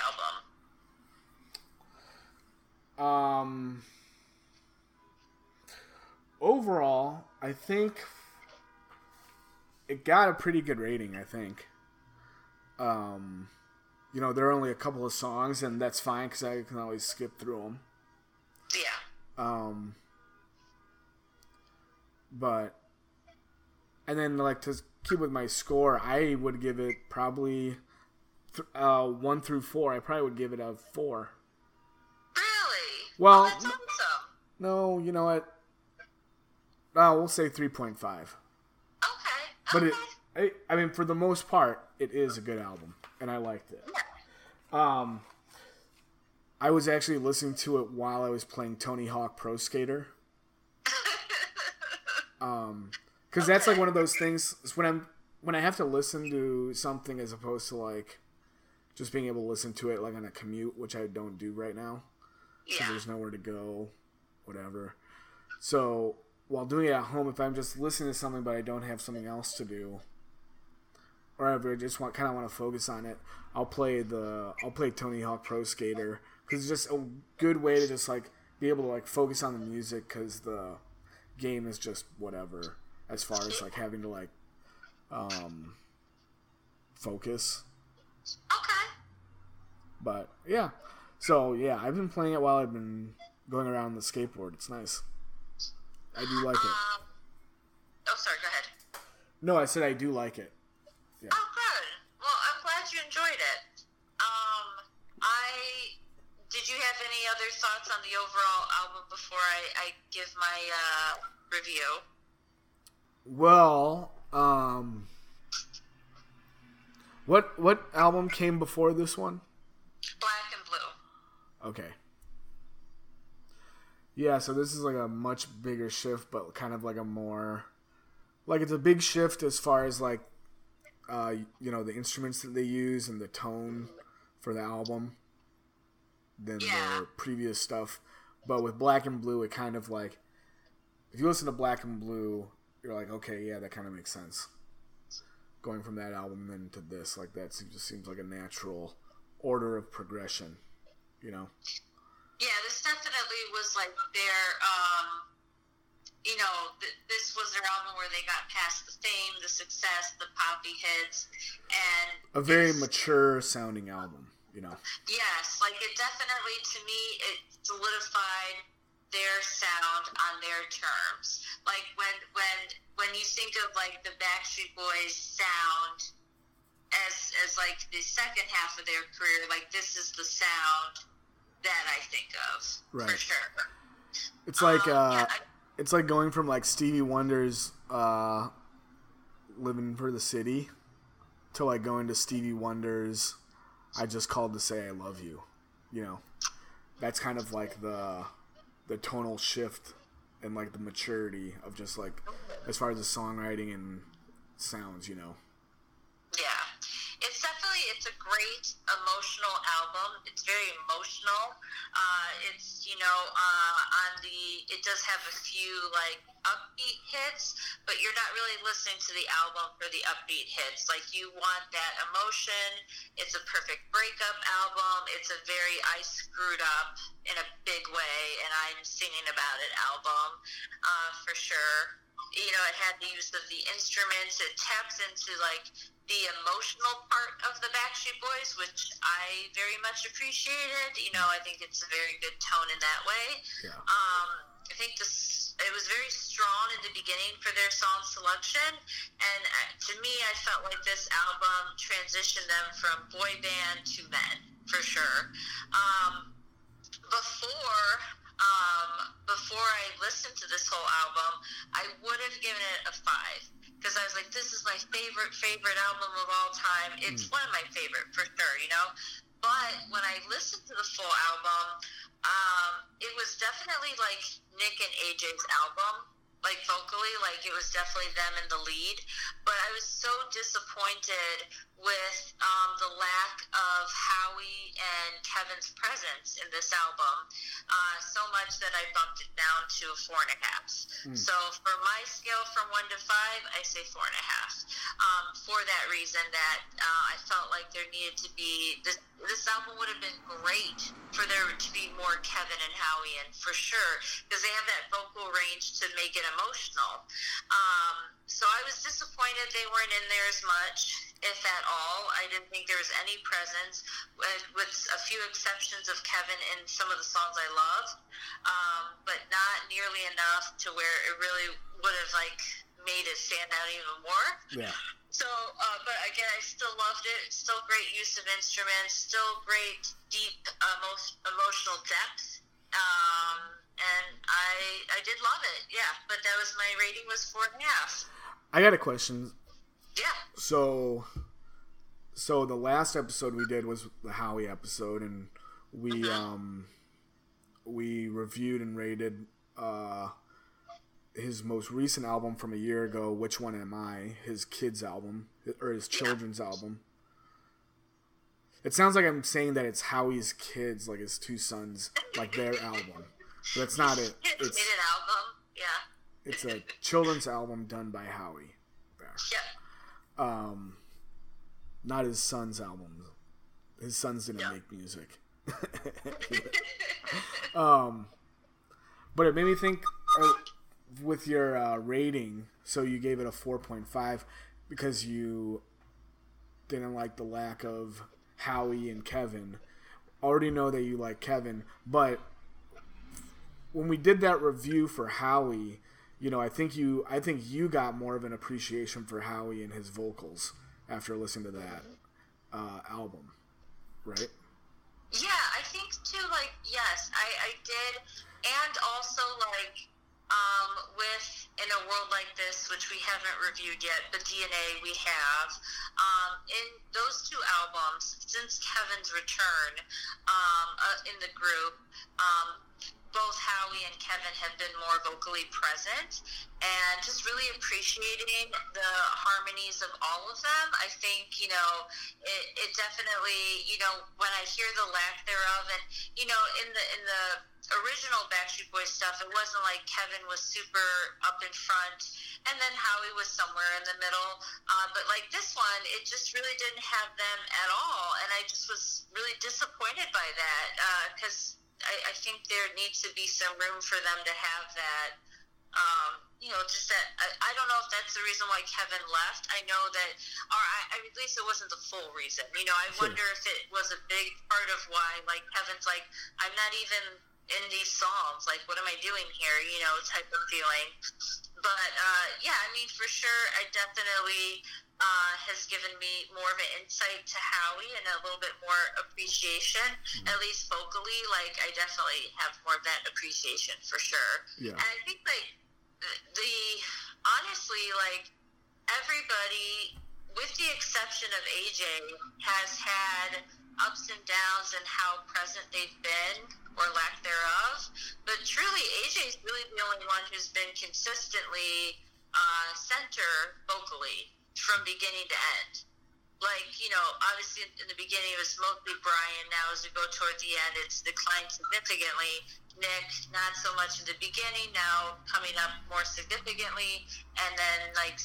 album? Um, overall, I think it got a pretty good rating, I think. Um, you know, there are only a couple of songs, and that's fine because I can always skip through them. Yeah. Um, but, and then like to keep with my score, I would give it probably th- uh, one through four. I probably would give it a four. Really? Well, oh, awesome. no, you know what? Uh, we'll say three point five Okay. but it, I, I mean, for the most part, it is a good album, and I liked it. Um, I was actually listening to it while I was playing Tony Hawk Pro Skater. Um, because okay. that's like one of those things when I'm when I have to listen to something as opposed to like just being able to listen to it like on a commute, which I don't do right now. Yeah. There's nowhere to go, whatever. So while doing it at home, if I'm just listening to something but I don't have something else to do, or if I just want kind of want to focus on it, I'll play the I'll play Tony Hawk Pro Skater because it's just a good way to just like be able to like focus on the music because the game is just whatever as far as like having to like um focus. Okay. But yeah, so yeah, I've been playing it while I've been going around the skateboard. It's nice. I do like it. Um, oh, sorry. Go ahead. No, I said I do like it. Yeah. Oh, good. Well, I'm glad you enjoyed it. Um, I did you have any other thoughts on the overall album before I, I give my uh, review? Well, um, what what album came before this one? Black and Blue. Okay. Yeah, so this is like a much bigger shift, but kind of like a more like it's a big shift as far as like uh, you know the instruments that they use and the tone for the album than Yeah. the previous stuff. But with Black and Blue, it kind of like if you listen to Black and Blue, you're like, okay, yeah, that kind of makes sense. Going from that album into this, like that seems, just seems like a natural order of progression, you know. Yeah, this definitely was like their, um, you know, th- this was their album where they got past the fame, the success, the poppy hits, and A very mature sounding album, you know. Yes, like it definitely to me it solidified their sound on their terms. Like when when when you think of like the Backstreet Boys sound as as like the second half of their career, like this is the sound that I think of for Right. sure. It's like Um, uh yeah, I- it's like going from like Stevie Wonder's uh living for the city to like going to Stevie Wonder's I just called to say I love you. You know. That's kind of like the the tonal shift and like the maturity of just like as far as the songwriting and sounds, you know. Yeah, it's definitely it's a great emotional album. It's very emotional. Uh, it's you know uh, on the it does have a few like upbeat hits, but you're not really listening to the album for the upbeat hits. Like you want that emotion. It's a perfect breakup album. It's a very I screwed up in a big way and I'm singing about it album uh, for sure you know, it had the use of the instruments. It taps into like the emotional part of the Backstreet Boys, which I very much appreciated. You know, I think it's a very good tone in that way. Yeah. Um, I think this it was very strong in the beginning for their song selection, and uh, to me, I felt like this album transitioned them from boy band to men for sure. Um, before um, before I listened to this whole album, I would have given it a five because I was like, this is my favorite favorite album of all time. It's one of my favorite for sure, you know. But when I listened to the full album, um, it was definitely like Nick and AJ's album. Like vocally, like it was definitely them in the lead, but I was so disappointed with um, the lack of Howie and Kevin's presence in this album. Uh, so much that I bumped it down to four and a half. So for my scale from one to five, I say four and a half. Um, for that reason, that uh, I felt like there needed to be this. This album would have been great for there to be more Kevin and Howie, and for sure because they have that vocal range to make it emotional. Um, so I was disappointed they weren't in there as much, if at all. I didn't think there was any presence, with, with a few exceptions of Kevin in some of the songs I loved, um, but not nearly enough to where it really would have like made it stand out even more. Yeah. So, uh, but again, I still loved it. Still great use of instruments. Still great deep emo- emotional depth. Um, and I I did love it. Yeah, but that was my rating was four and a half. I got a question. Yeah. So, so the last episode we did was the Howie episode, and we um we reviewed and rated uh his most recent album from a year ago. Which one am I? His kids album or his children's album. It sounds like I'm saying that it's Howie's kids, like his two sons, like their album. But it's not it. It's It's an album. Yeah. it's a children's album done by Howie. There. Yeah. Um, not his son's album. His sons didn't yeah. make music. um, but it made me think uh, with your uh, rating. So you gave it a four point five because you didn't like the lack of Howie and Kevin. Already know that you like Kevin, but when we did that review for Howie, you know, I think you I think you got more of an appreciation for Howie and his vocals after listening to that uh, album, right? Yeah, I think too. Like, yes, I I did, and also like um, with in a world like this, which we haven't reviewed yet, but DNA we have. Um, in those two albums, since Kevin's return um, uh, in the group, um, both Howie and Kevin have been more vocally present and just really appreciating the harmonies of all of them. I think, you know, it, it definitely, you know, when I hear the lack thereof and, you know, in the, in the, original Backstreet Boys stuff, it wasn't like Kevin was super up in front and then Howie was somewhere in the middle. Uh, but like this one, it just really didn't have them at all. And I just was really disappointed by that because uh, I, I think there needs to be some room for them to have that. Um, you know, just that I, I don't know if that's the reason why Kevin left. I know that, or I, at least it wasn't the full reason. You know, I sure. wonder if it was a big part of why, like Kevin's like, I'm not even in these songs. Like, what am I doing here? You know, type of feeling. But uh, yeah, I mean, for sure, I definitely uh, has given me more of an insight to Howie and a little bit more appreciation, mm-hmm. at least vocally. Like, I definitely have more of that appreciation for sure. Yeah. And I think, like, the, the honestly, like, everybody, with the exception of AJ, has had ups and downs and how present they've been or lack thereof. But truly, AJ is really the only one who's been consistently uh, center vocally from beginning to end. Like, you know, obviously in the beginning it was mostly Brian. Now as we go toward the end, it's declined significantly. Nick, not so much in the beginning, now coming up more significantly. And then, like,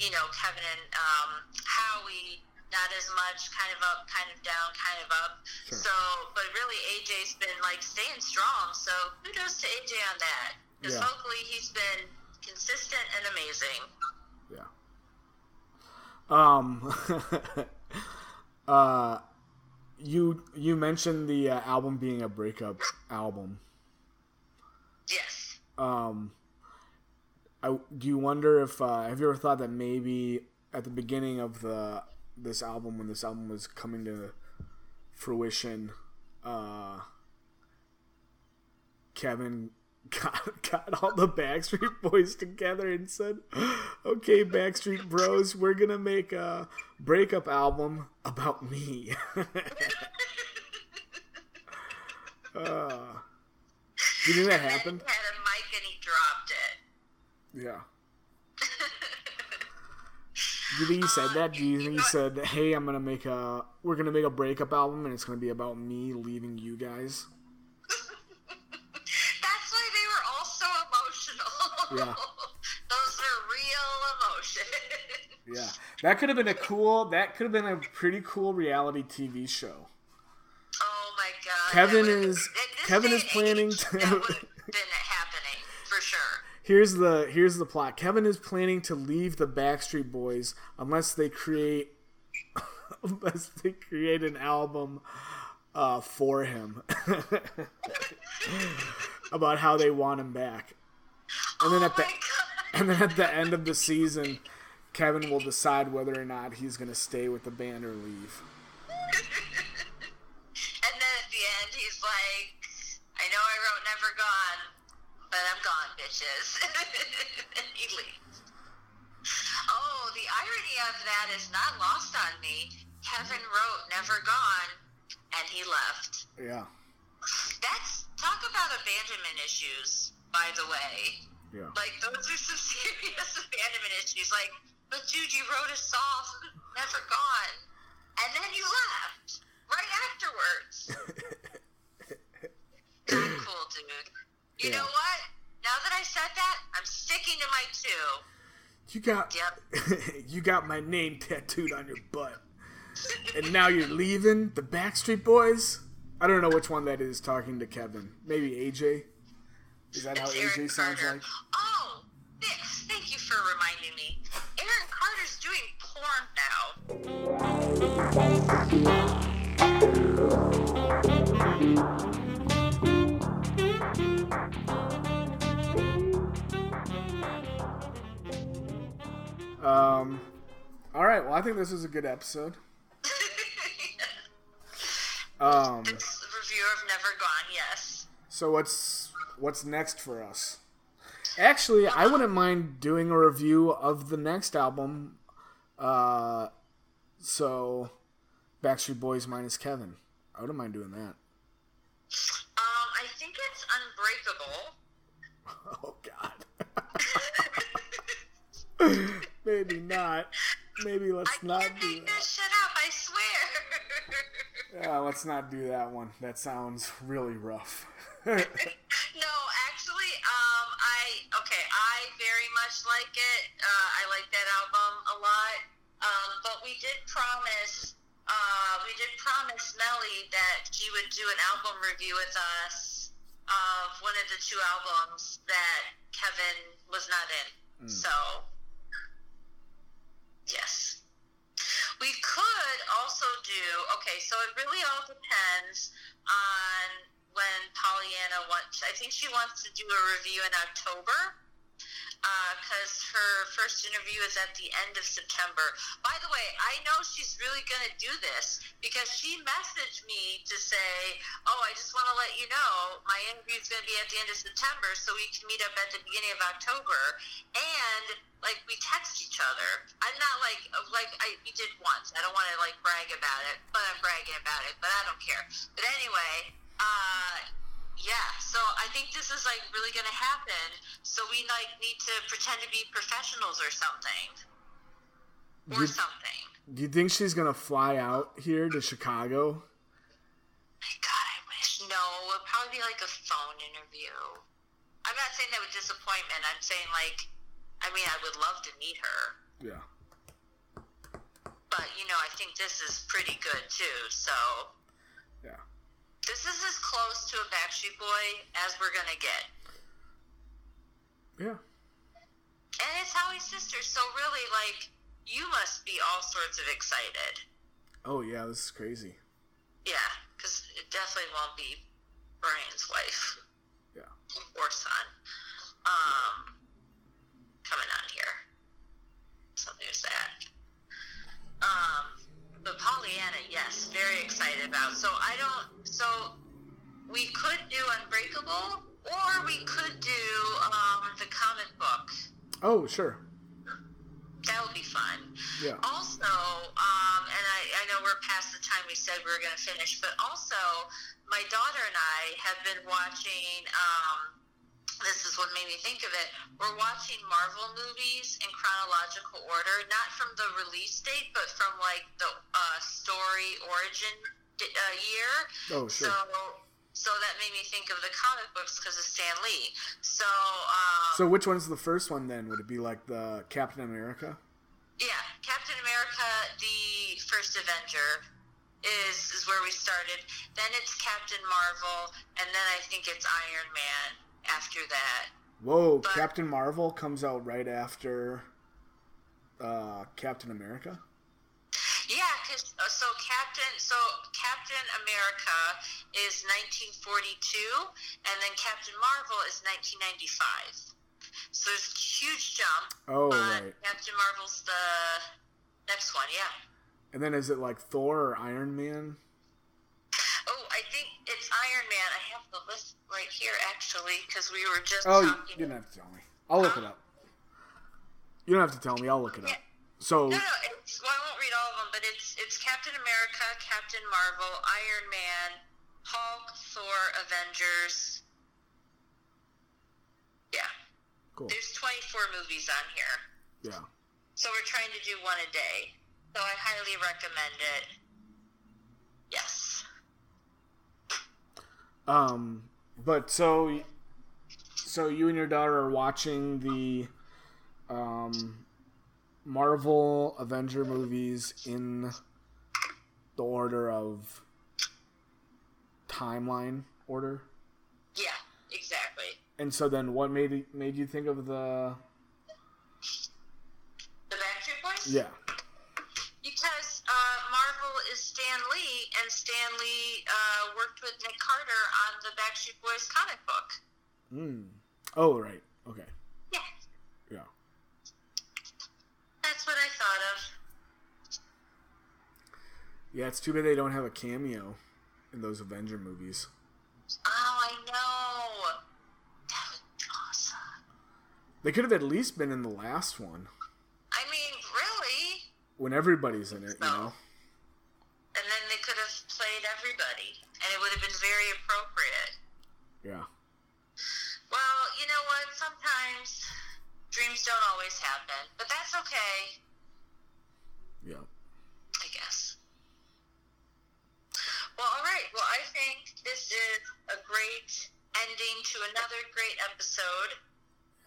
you know, Kevin and um, Howie, not as much, kind of up, kind of down, kind of up. Sure. So, but really, AJ's been, like, staying strong. So kudos to AJ on that. Because yeah. hopefully he's been consistent and amazing. Yeah. Um, uh, you you mentioned the uh, album being a breakup album. Yes. Um, I, do you wonder if uh, have you ever thought that maybe at the beginning of the this album when this album was coming to fruition, uh, Kevin got, got all the Backstreet Boys together and said, "Okay, Backstreet Bros, we're gonna make a breakup album about me." uh, you think that happened? He had a mic and he dropped it. Yeah. Do you think he said that? Do you think he said, "Hey, I'm gonna make a, we're gonna make a breakup album, and it's gonna be about me leaving you guys"? That's why they were all so emotional. Yeah. Those are real emotions. Yeah. That could have been a cool that could have been a pretty cool reality TV show. Oh my god. Kevin is Kevin is planning to that would have been happening for sure. Here's the here's the plot. Kevin is planning to leave the Backstreet Boys unless they create unless they create an album uh, for him about how they want him back. And then at the and then at the end of the season, Kevin will decide whether or not he's going to stay with the band or leave. and then at the end, he's like, "I know I wrote Never Gone, but I'm gone, bitches." and he leaves. Oh, the irony of that is not lost on me. Kevin wrote Never Gone, and he left. Yeah. That's talk about abandonment issues by the way. Yeah. Like those are some serious abandonment issues. Like, but dude, you wrote a song, never gone, and then you left right afterwards. Not cool, dude. You yeah. know what? Now that I said that, I'm sticking to my two. You got, yep. you got my name tattooed on your butt. and now you're leaving the Backstreet Boys. I don't know which one that is talking to Kevin. Maybe AJ. Is that how It's AJ Aaron sounds Carter. like? Oh, thank you for reminding me. Aaron Carter's doing porn now. Um. All right. Well, I think this is a good episode. Um. This reviewer of Never Gone, yes. So what's what's next for us? Actually, I wouldn't mind doing a review of the next album. Uh, so Backstreet Boys minus Kevin. I wouldn't mind doing that. Um, I think it's Unbreakable. Oh God. Maybe not. Maybe let's I not do that. this shit up, I swear. Yeah, let's not do that one. That sounds really rough. no, actually, um, I okay, I very much like it. Uh, I like that album a lot. Um, but we did promise, uh, we did promise Melly that she would do an album review with us of one of the two albums that Kevin was not in. So, yes. We could also do okay. So it really all depends on when Pollyanna wants. I think she wants to do a review in October first interview is at the end of September. By the way, I know she's really going to do this because she messaged me to say, "Oh, I just want to let you know my interview is going to be at the end of September, so we can meet up at the beginning of October." And like we text each other. I'm not like like I we did once. I don't want to like brag about it, but I'm bragging about it. But I don't care. But anyway, uh, yeah. So I think this is like really gonna happen. So we like need to pretend to be professionals or something, or You- something. Do you think she's gonna fly out here to Chicago? My God, I wish. No, it would probably be like a phone interview. I'm not saying that with disappointment. I'm saying like, I mean, I would love to meet her. Yeah. but you know, I think this is pretty good too. So Yeah. This is as close to a Backstreet Boy as we're gonna get, Yeah. and it's Howie's sister. So really, like, you must be all sorts of excited. Oh yeah, this is crazy. Yeah, because it definitely won't be Brian's wife Yeah. or son um, coming on here. Something to sad. Um, but Pollyanna, yes, very excited about. So I don't. So we could do Unbreakable, or we could do um, the comic book. Oh sure. That would be fun. Yeah. Also, um, and I, I know we're past the time we said we were going to finish, but also, my daughter and I have been watching. Um, this is what made me think of it. We're watching Marvel movies in chronological order, not from the release date, but from like the uh, story origin uh, year. Oh sure. So, so that made me think of the comic books because of Stan Lee. So, um, So which one's the first one then? Would it be like the Captain America? Yeah, Captain America, the first Avenger, is is where we started. Then it's Captain Marvel, and then I think it's Iron Man after that. Whoa, But- Captain Marvel comes out right after uh, Captain America. Yeah, because uh, so Captain so Captain America is 1942, and then Captain Marvel is 1995. So there's a huge jump. Oh right. Captain Marvel's the next one. Yeah. And then is it like Thor or Iron Man? Oh, I think it's Iron Man. I have the list right here actually because we were just Oh, you, talking. you don't have to tell me. I'll look it up. You don't have to tell me. I'll look it up. So No, no, it's, well, I won't read all of them, but it's it's Captain America, Captain Marvel, Iron Man, Hulk, Thor, Avengers. Yeah, cool. there's 24 movies on here, Yeah. so we're trying to do one a day. So I highly recommend it. Yes. Um, but so, so you and your daughter are watching the, um, Marvel Avenger movies in the order of timeline order. Yeah, exactly. And so then, what made made you think of the? The Backstreet Boys. Yeah. Stan Lee, and Stan Lee uh, worked with Nick Carter on the Backstreet Boys comic book. Mm. Oh right. Okay. Yeah, Yeah. that's what I thought of. Yeah. It's too bad they don't have a cameo in those Avenger movies. Oh, I know. That would be awesome. They could have at least been in the last one I mean, really? when everybody's in it. You know. And then they could have played everybody, and it would have been very appropriate. Yeah. Well, you know what? Sometimes dreams don't always happen, but that's okay, Yeah. I guess. Well, all right. Well, I think this is a great ending to another great episode.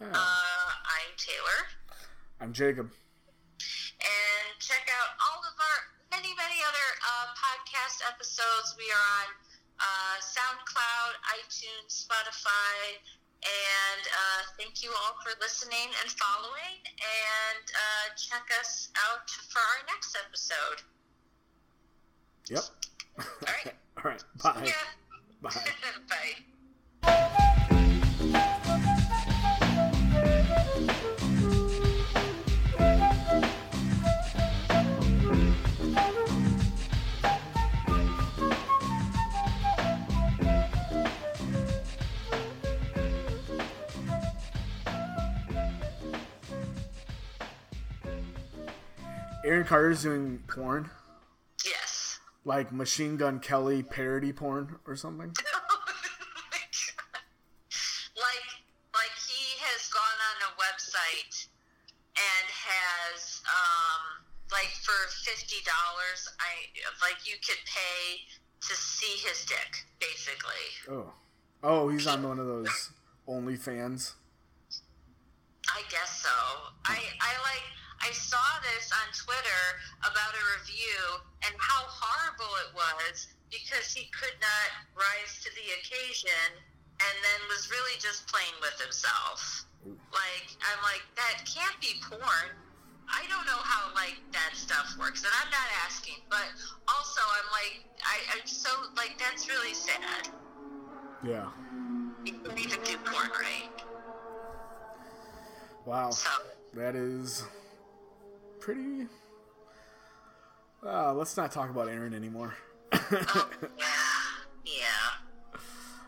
Yeah. Uh, I'm Taylor. I'm Jacob. and check out all of our many, many other uh, podcast episodes. We are on uh, SoundCloud, iTunes, Spotify, and uh, thank you all for listening and following. And uh, check us out for our next episode. Yep. All right. All right. Bye. Yeah. Bye. Bye. Aaron Carter's doing porn, Yes. like Machine Gun Kelly parody porn or something. like like he has gone on a website and has um like for fifty dollars I like you could pay to see his dick basically. Oh. Oh, he's on one of those OnlyFans. I guess so. I I like I saw this on Twitter about a review and how horrible it was because he could not rise to the occasion and then was really just playing with himself. Like I'm like that can't be porn. I don't know how like that stuff works, and I'm not asking, but also I'm like I, I'm so like that's really sad. Yeah. You even do porn right. Wow. So That is pretty. Uh, let's not talk about Aaron anymore. um, yeah, yeah.